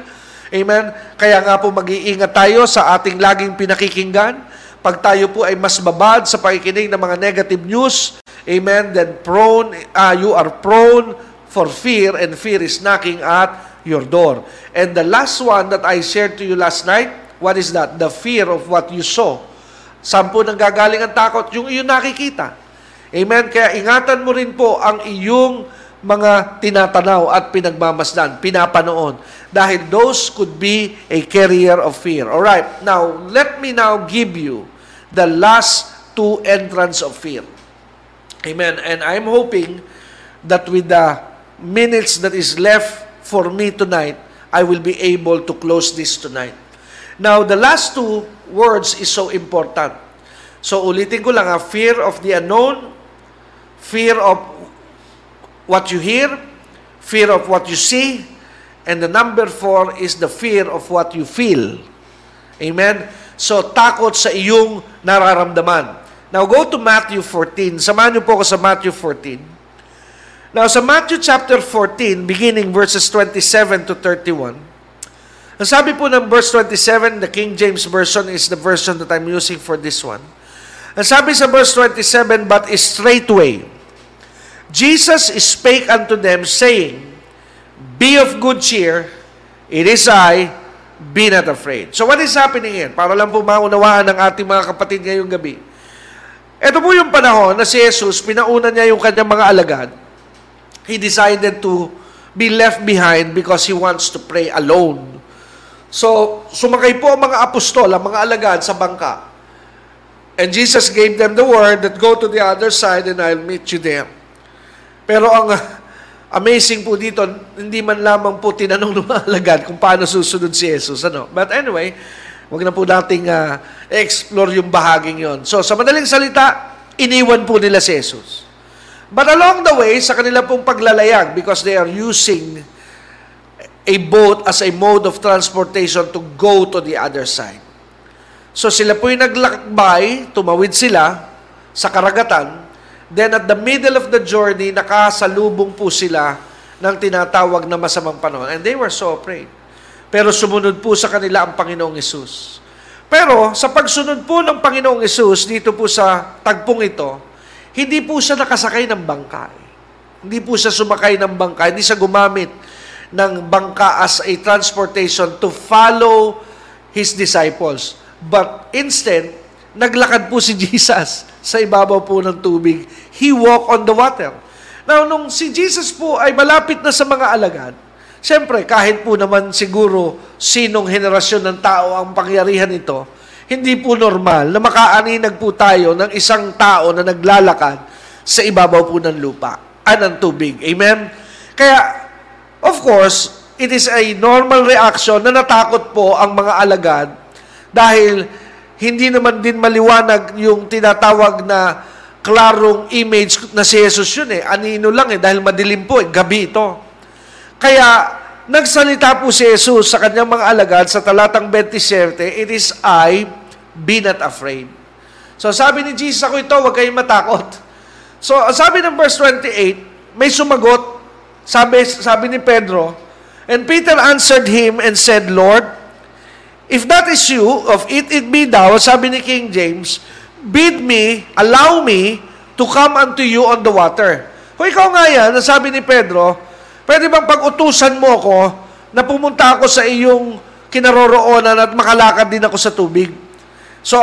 Amen. Kaya nga po mag-iingat tayo sa ating laging pinakikinggan. Pag tayo po ay mas babad sa pakikinig ng mga negative news, amen, then prone, uh, you are prone for fear and fear is knocking at your door. And the last one that I shared to you last night, what is that? The fear of what you saw. Saan po nang gagaling ang takot? Yung iyong nakikita. Amen? Kaya ingatan mo rin po ang iyong mga tinatanaw at pinagmamasdan, pinapanoon. Dahil those could be a carrier of fear. Alright, now, let me now give you the last two entrance of fear. Amen. And I'm hoping that with the minutes that is left for me tonight, I will be able to close this tonight. Now, the last two words is so important. So, ulitin ko lang, ha, fear of the unknown, fear of what you hear, fear of what you see, and the number four is the fear of what you feel. Amen? So, takot sa iyong nararamdaman. Now, go to Matthew 14. Samahan niyo po ako sa Matthew 14. Now, sa Matthew chapter 14, beginning verses 27 to 31, ang sabi po ng verse 27, the King James Version is the version that I'm using for this one. Ang sabi sa verse 27, But straightway, Jesus spake unto them, saying, Be of good cheer, it is I, be not afraid. So what is happening here? Para lang po maunawaan ng ating mga kapatid ngayong gabi. Ito po yung panahon na si Jesus, pinauna niya yung kanyang mga alagad he decided to be left behind because he wants to pray alone. So, sumakay po ang mga apostol, ang mga alagad sa bangka. And Jesus gave them the word that go to the other side and I'll meet you there. Pero ang amazing po dito, hindi man lamang po tinanong ng mga alagad kung paano susunod si Jesus. Ano? But anyway, wag na po nating uh, explore yung bahaging yon. So, sa madaling salita, iniwan po nila si Jesus. But along the way, sa kanila pong paglalayag, because they are using a boat as a mode of transportation to go to the other side. So sila po'y naglakbay, tumawid sila sa karagatan. Then at the middle of the journey, nakasalubong po sila ng tinatawag na masamang panahon. And they were so afraid. Pero sumunod po sa kanila ang Panginoong Isus. Pero sa pagsunod po ng Panginoong Isus dito po sa tagpong ito, hindi po siya nakasakay ng bangka. Hindi po siya sumakay ng bangka. Hindi siya gumamit ng bangka as a transportation to follow His disciples. But instead, naglakad po si [laughs] Jesus sa ibabaw po ng tubig. He walked on the water. Now, nung si Jesus po ay malapit na sa mga alagad, Siyempre, kahit po naman siguro sinong henerasyon ng tao ang pangyarihan ito, hindi po normal na makaaninag po tayo ng isang tao na naglalakad sa ibabaw po ng lupa, ah, ng tubig. Amen? Kaya, of course, it is a normal reaction na natakot po ang mga alagad dahil hindi naman din maliwanag yung tinatawag na klarong image na si Jesus yun eh. Anino lang eh, dahil madilim po eh, gabi ito. Kaya, nagsalita po si Jesus sa kanyang mga alagad sa talatang 27, It is I, be not afraid. So sabi ni Jesus, ako ito, huwag kayong matakot. So sabi ng verse 28, may sumagot, sabi, sabi ni Pedro, And Peter answered him and said, Lord, if that is you, of it it be thou, sabi ni King James, bid me, allow me to come unto you on the water. Kung ikaw nga yan, sabi ni Pedro, pwede bang pag-utusan mo ako na pumunta ako sa iyong kinaroroonan at makalakad din ako sa tubig? So,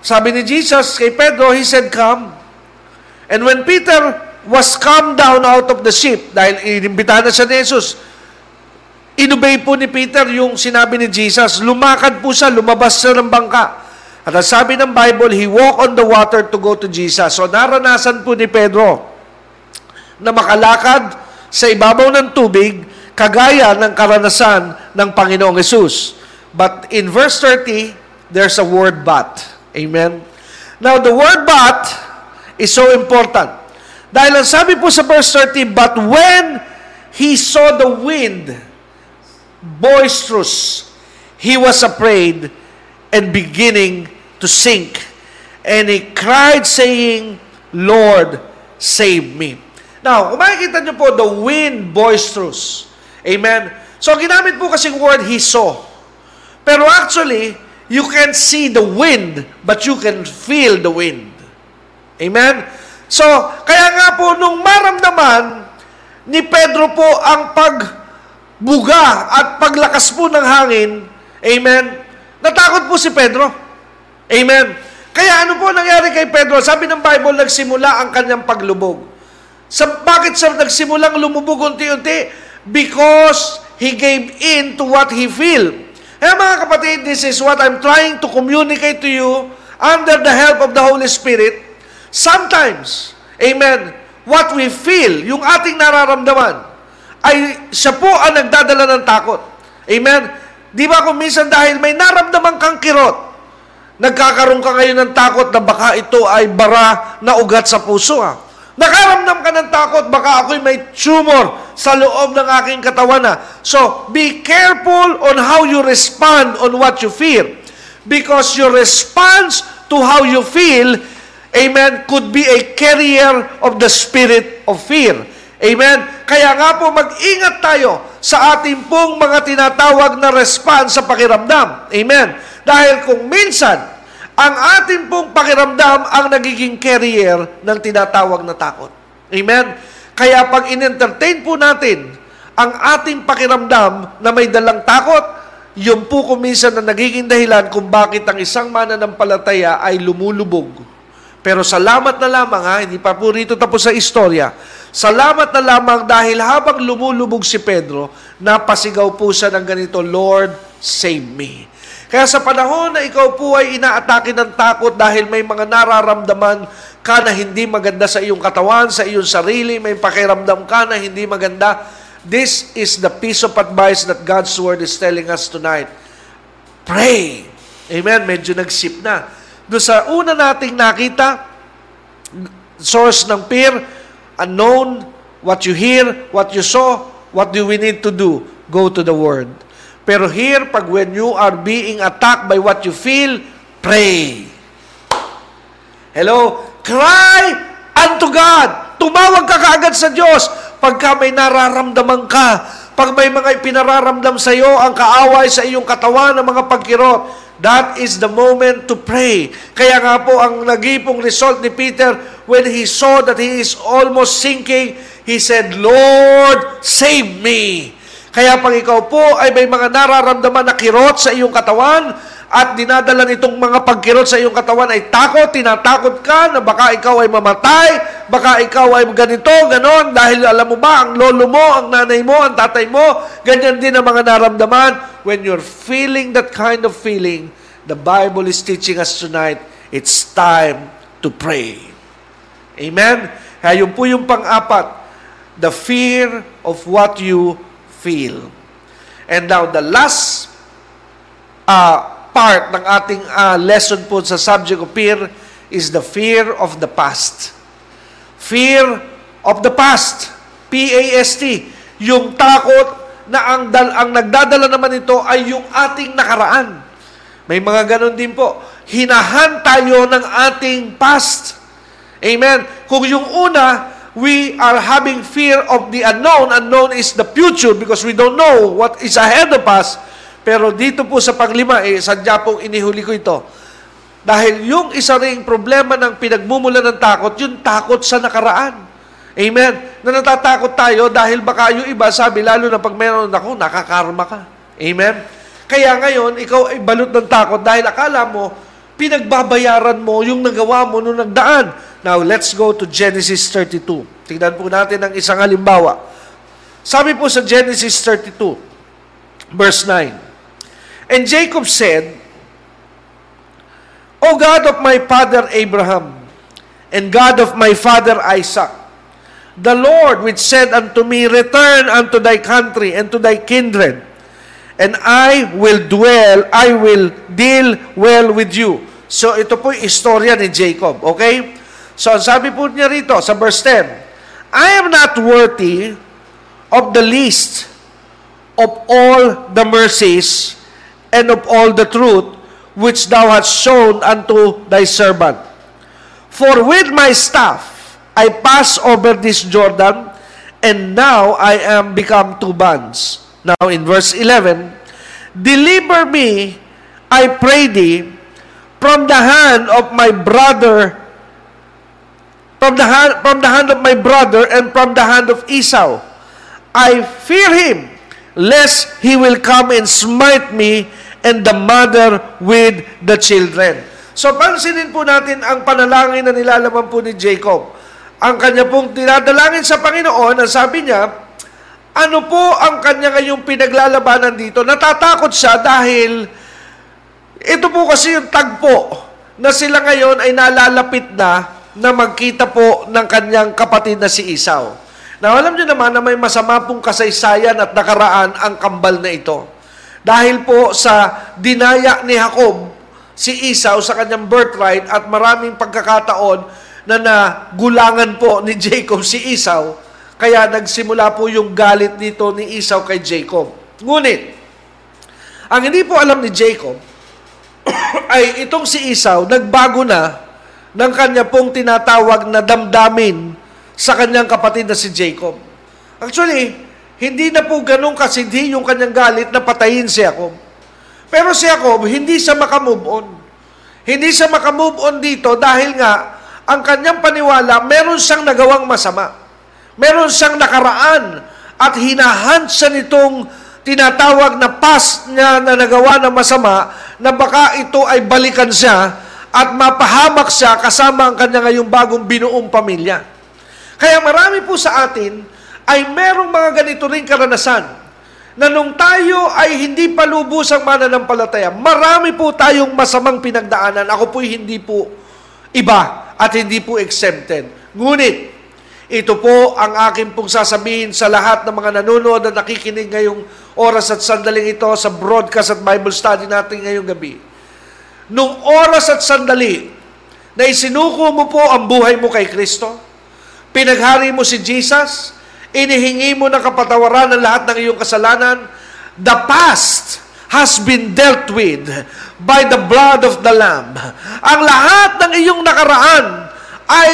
sabi ni Jesus kay Pedro, he said, come. And when Peter was come down out of the ship, dahil inimbitahan na siya ni Jesus, inobey po ni Peter yung sinabi ni Jesus. Lumakad po siya, lumabas siya ng bangka. At ang sabi ng Bible, he walked on the water to go to Jesus. So naranasan po ni Pedro na makalakad sa ibabaw ng tubig kagaya ng karanasan ng Panginoong Yesus. But in verse 30, there's a word but. Amen? Now, the word but is so important. Dahil ang sabi po sa verse 30, But when he saw the wind boisterous, he was afraid and beginning to sink. And he cried saying, Lord, save me. Now, kung makikita nyo po, the wind boisterous. Amen? So, ginamit po kasing word he saw. Pero actually, you can see the wind, but you can feel the wind. Amen? So, kaya nga po, nung maramdaman ni Pedro po ang pagbuga at paglakas po ng hangin, amen, natakot po si Pedro. Amen? Kaya ano po nangyari kay Pedro? Sabi ng Bible, nagsimula ang kanyang paglubog. Sa, bakit siya nagsimulang lumubog unti-unti? Because he gave in to what he feel. Kaya mga kapatid, this is what I'm trying to communicate to you under the help of the Holy Spirit. Sometimes, amen, what we feel, yung ating nararamdaman, ay siya po ang nagdadala ng takot. Amen? Di ba kung minsan dahil may naramdaman kang kirot, nagkakaroon ka ngayon ng takot na baka ito ay bara na ugat sa puso. Ha? Nakaramdam ka ng takot, baka ako'y may tumor sa loob ng aking katawan na. So, be careful on how you respond on what you feel. Because your response to how you feel, amen, could be a carrier of the spirit of fear. Amen? Kaya nga po, mag-ingat tayo sa ating pong mga tinatawag na response sa pakiramdam. Amen? Dahil kung minsan, ang ating pong pakiramdam ang nagiging carrier ng tinatawag na takot. Amen? Kaya pag in-entertain po natin ang ating pakiramdam na may dalang takot, yun po kung minsan na nagiging dahilan kung bakit ang isang mananampalataya ay lumulubog. Pero salamat na lamang ha, hindi pa po rito tapos sa istorya. Salamat na lamang dahil habang lumulubog si Pedro, napasigaw po siya ng ganito, Lord, save me. Kaya sa panahon na ikaw po ay inaatake ng takot dahil may mga nararamdaman ka na hindi maganda sa iyong katawan, sa iyong sarili, may pakiramdam ka na hindi maganda, this is the piece of advice that God's Word is telling us tonight. Pray. Amen. Medyo nagsip na. Doon sa una nating nakita, source ng fear, unknown, what you hear, what you saw, what do we need to do? Go to the Word. Pero here, pag when you are being attacked by what you feel, pray. Hello? Cry unto God. Tumawag ka kaagad sa Diyos pagka may nararamdaman ka. Pag may mga ipinararamdam sa iyo, ang kaaway sa iyong katawan, ng mga pagkirot, that is the moment to pray. Kaya nga po, ang nagipong result ni Peter, when he saw that he is almost sinking, he said, Lord, save me. Kaya pag ikaw po ay may mga nararamdaman na kirot sa iyong katawan, at dinadala nitong mga pagkirot sa iyong katawan ay takot, tinatakot ka na baka ikaw ay mamatay, baka ikaw ay ganito, ganon, dahil alam mo ba, ang lolo mo, ang nanay mo, ang tatay mo, ganyan din ang mga naramdaman. When you're feeling that kind of feeling, the Bible is teaching us tonight, it's time to pray. Amen? Kaya yun po yung pang-apat, the fear of what you feel. And now, the last uh, part ng ating uh, lesson po sa subject of fear is the fear of the past. Fear of the past. P-A-S-T. Yung takot na ang, dal, ang nagdadala naman ito ay yung ating nakaraan. May mga ganon din po. Hinahan tayo ng ating past. Amen. Kung yung una, we are having fear of the unknown. Unknown is the future because we don't know what is ahead of us. Pero dito po sa panglima, eh, sadya pong inihuli ko ito. Dahil yung isa ring problema ng pinagmumula ng takot, yung takot sa nakaraan. Amen? Na natatakot tayo dahil baka yung iba, sabi, lalo na pag meron ako, nakakarma ka. Amen? Kaya ngayon, ikaw ay balot ng takot dahil akala mo, pinagbabayaran mo yung nagawa mo nung nagdaan. Now, let's go to Genesis 32. Tingnan po natin ang isang halimbawa. Sabi po sa Genesis 32, verse 9, And Jacob said, O God of my father Abraham, and God of my father Isaac, the Lord which said unto me, Return unto thy country and to thy kindred, and I will dwell, I will deal well with you. So ito po yung istorya ni Jacob, okay? So sabi po niya rito sa verse 10, I am not worthy of the least of all the mercies and of all the truth which thou hast shown unto thy servant. For with my staff I pass over this Jordan, and now I am become two bands. Now in verse 11, Deliver me, I pray thee, from the hand of my brother, from the hand, from the hand of my brother, and from the hand of Esau. I fear him, lest he will come and smite me and the mother with the children. So pansinin po natin ang panalangin na nilalaman po ni Jacob. Ang kanya pong tinadalangin sa Panginoon, ang sabi niya, ano po ang kanya ngayong pinaglalabanan dito? Natatakot siya dahil ito po kasi yung tagpo na sila ngayon ay nalalapit na na magkita po ng kanyang kapatid na si Isaw. Now, alam niyo naman na may masama pong kasaysayan at nakaraan ang kambal na ito. Dahil po sa dinaya ni Jacob, si Esau sa kanyang birthright at maraming pagkakataon na nagulangan po ni Jacob si Esau, kaya nagsimula po yung galit nito ni Esau kay Jacob. Ngunit, ang hindi po alam ni Jacob, [coughs] ay itong si Esau, nagbago na ng kanya pong tinatawag na damdamin sa kanyang kapatid na si Jacob. Actually, hindi na po ganun kasindi yung kanyang galit na patayin si Jacob. Pero si Jacob, hindi siya makamove on. Hindi siya makamove on dito dahil nga, ang kanyang paniwala, meron siyang nagawang masama. Meron siyang nakaraan at hinahunt siya nitong tinatawag na past niya na nagawa ng masama na baka ito ay balikan siya at mapahamak siya kasama ang kanya ngayong bagong binuong pamilya. Kaya marami po sa atin, ay merong mga ganito ring karanasan na nung tayo ay hindi pa lubusang mananampalataya, marami po tayong masamang pinagdaanan. Ako po'y hindi po iba at hindi po exempted. Ngunit, ito po ang akin pong sasabihin sa lahat ng mga nanonood at nakikinig ngayong oras at sandaling ito sa broadcast at Bible study natin ngayong gabi. Nung oras at sandali na isinuko mo po ang buhay mo kay Kristo, pinaghari mo si Jesus, inihingi mo ng kapatawaran ng lahat ng iyong kasalanan, the past has been dealt with. by the blood of the Lamb. Ang lahat ng iyong nakaraan ay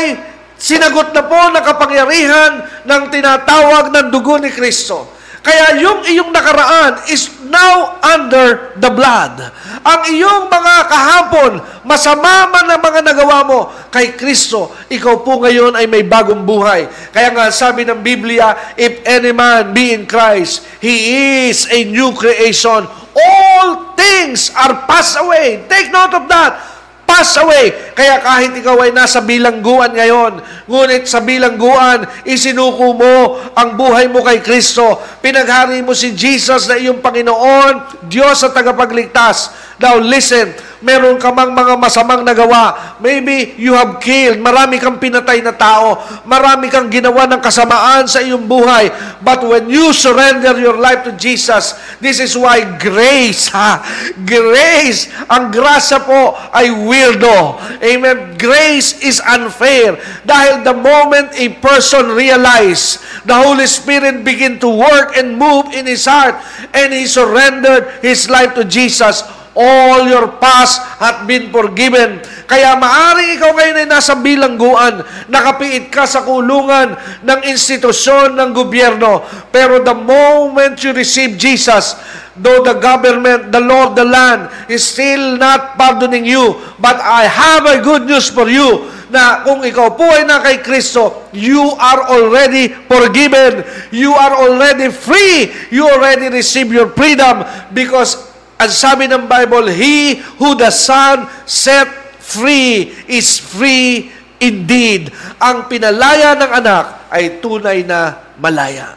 sinagot na po ng kapangyarihan ng tinatawag ng dugo ni Kristo. Kaya yung iyong nakaraan is now under the blood. Ang iyong mga kahapon, masama man ang mga nagawa mo kay Kristo, ikaw po ngayon ay may bagong buhay. Kaya nga sabi ng Biblia, if any man be in Christ, he is a new creation. All things are passed away. Take note of that pass away. Kaya kahit ikaw ay nasa bilangguan ngayon, ngunit sa bilangguan, isinuko mo ang buhay mo kay Kristo. Pinaghari mo si Jesus na iyong Panginoon, Diyos sa tagapagligtas. Now listen, meron ka mang mga masamang nagawa. Maybe you have killed, marami kang pinatay na tao, marami kang ginawa ng kasamaan sa iyong buhay. But when you surrender your life to Jesus, this is why grace, [laughs] ha? Grace, ang grasya po ay weirdo. Amen? Grace is unfair. Dahil the moment a person realize the Holy Spirit begin to work and move in his heart and he surrendered his life to Jesus, all your past hath been forgiven. Kaya maaring ikaw ngayon ay nasa bilangguan, nakapiit ka sa kulungan ng institusyon ng gobyerno. Pero the moment you receive Jesus, though the government, the of the land is still not pardoning you, but I have a good news for you na kung ikaw po ay na kay Kristo, you are already forgiven. You are already free. You already receive your freedom because ang sabi ng Bible, He who the Son set free is free indeed. Ang pinalaya ng anak ay tunay na malaya.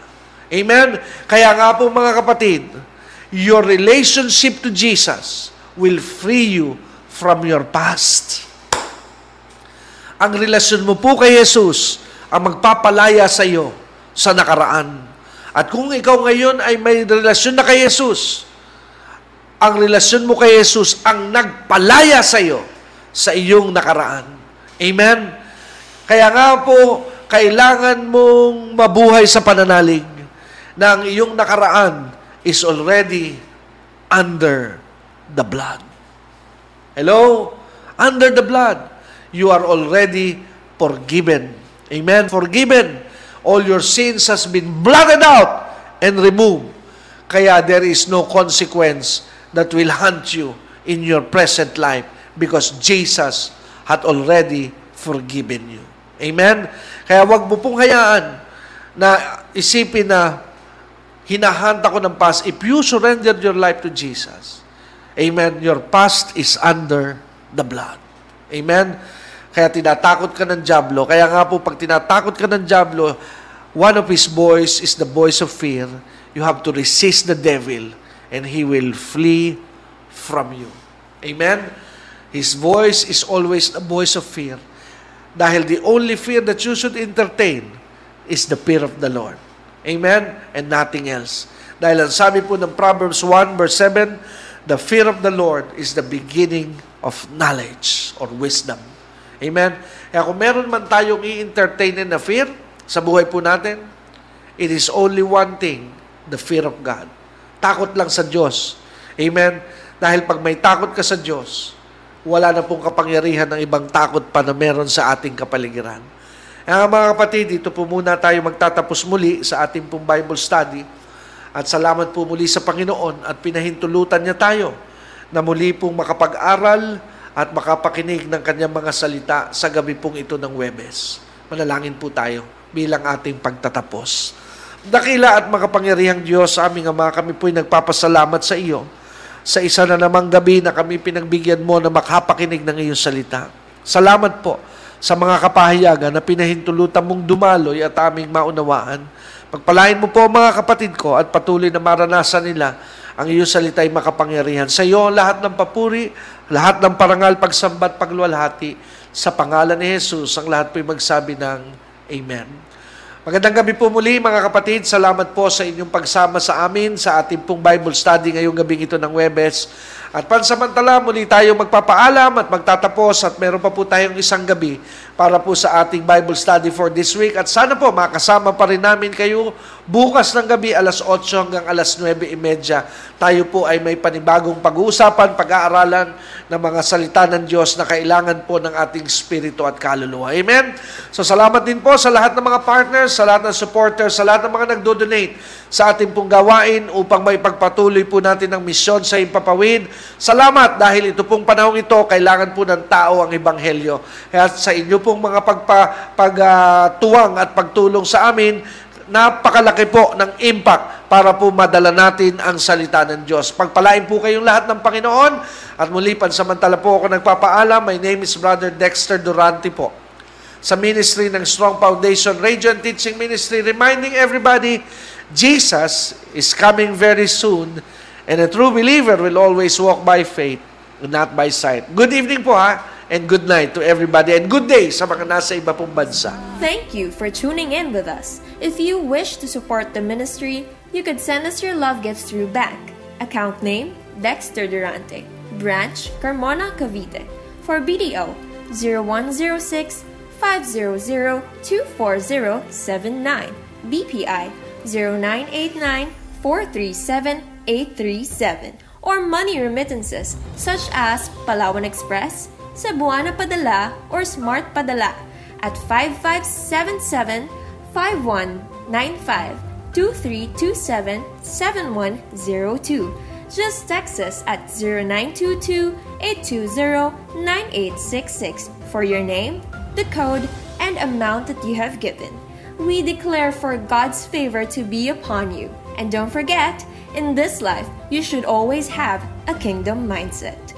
Amen? Kaya nga po mga kapatid, your relationship to Jesus will free you from your past. Ang relasyon mo po kay Jesus ang magpapalaya sa iyo sa nakaraan. At kung ikaw ngayon ay may relasyon na kay Jesus, ang relasyon mo kay Jesus ang nagpalaya sa iyo sa iyong nakaraan. Amen? Kaya nga po, kailangan mong mabuhay sa pananalig na ang iyong nakaraan is already under the blood. Hello? Under the blood. You are already forgiven. Amen? Forgiven. All your sins has been blotted out and removed. Kaya there is no consequence that will hunt you in your present life because Jesus had already forgiven you. Amen? Kaya wag mo pong hayaan na isipin na hinahanta ko ng past. If you surrender your life to Jesus, Amen, your past is under the blood. Amen? Kaya tinatakot ka ng Diablo. Kaya nga po, pag tinatakot ka ng Diablo, one of his voice is the voice of fear. You have to resist the devil and he will flee from you. Amen? His voice is always a voice of fear. Dahil the only fear that you should entertain is the fear of the Lord. Amen? And nothing else. Dahil ang sabi po ng Proverbs 1 verse 7, the fear of the Lord is the beginning of knowledge or wisdom. Amen? Kaya kung meron man tayong i-entertain na fear sa buhay po natin, it is only one thing, the fear of God. Takot lang sa Diyos. Amen? Dahil pag may takot ka sa Diyos, wala na pong kapangyarihan ng ibang takot pa na meron sa ating kapaligiran. Kaya mga kapatid, dito po muna tayo magtatapos muli sa ating pong Bible study. At salamat po muli sa Panginoon at pinahintulutan niya tayo na muli pong makapag-aral at makapakinig ng kanyang mga salita sa gabi pong ito ng Webes. Manalangin po tayo bilang ating pagtatapos. Dakila at makapangyarihang Diyos, aming Ama, kami po'y nagpapasalamat sa iyo sa isa na namang gabi na kami pinagbigyan mo na makapakinig ng iyong salita. Salamat po sa mga kapahayagan na pinahintulutan mong dumaloy at aming maunawaan. Pagpalain mo po mga kapatid ko at patuloy na maranasan nila ang iyong salita ay makapangyarihan. Sa iyo lahat ng papuri, lahat ng parangal, pagsambat, pagluwalhati. Sa pangalan ni Jesus, ang lahat po'y magsabi ng Amen. Magandang gabi po muli mga kapatid. Salamat po sa inyong pagsama sa amin sa ating pong Bible study ngayong gabing ito ng Webes. At pansamantala, muli tayo magpapaalam at magtatapos at meron pa po tayong isang gabi para po sa ating Bible study for this week. At sana po makasama pa rin namin kayo bukas ng gabi alas 8 hanggang alas 9.30. Tayo po ay may panibagong pag-uusapan, pag-aaralan ng mga salita ng Diyos na kailangan po ng ating spirito at kaluluwa. Amen? So salamat din po sa lahat ng mga partners, sa lahat ng supporters, sa lahat ng mga nagdo-donate sa ating pong gawain upang may pagpatuloy po natin ang misyon sa Impapawid Salamat dahil ito pong panahon ito, kailangan po ng tao ang Ebanghelyo. Kaya sa inyo pong mga pagpa, pagtuwang uh, at pagtulong sa amin, napakalaki po ng impact para po madala natin ang salita ng Diyos. Pagpalain po kayong lahat ng Panginoon at muli pansamantala po ako nagpapaalam. My name is Brother Dexter Durante po sa ministry ng Strong Foundation Radio Teaching Ministry reminding everybody Jesus is coming very soon And a true believer will always walk by faith, not by sight. Good evening po ha, and good night to everybody, and good day sa mga nasa iba pong bansa. Thank you for tuning in with us. If you wish to support the ministry, you could send us your love gifts through bank. Account name, Dexter Durante. Branch, Carmona, Cavite. For BDO, 0106 500 24079. BPI, 0989 437 837 or money remittances such as Palawan Express, Cebuana Padala, or Smart Padala at 5577 5195 2327 7102. Just text us at 0922 820 9866 for your name, the code, and amount that you have given. We declare for God's favor to be upon you. And don't forget, in this life, you should always have a kingdom mindset.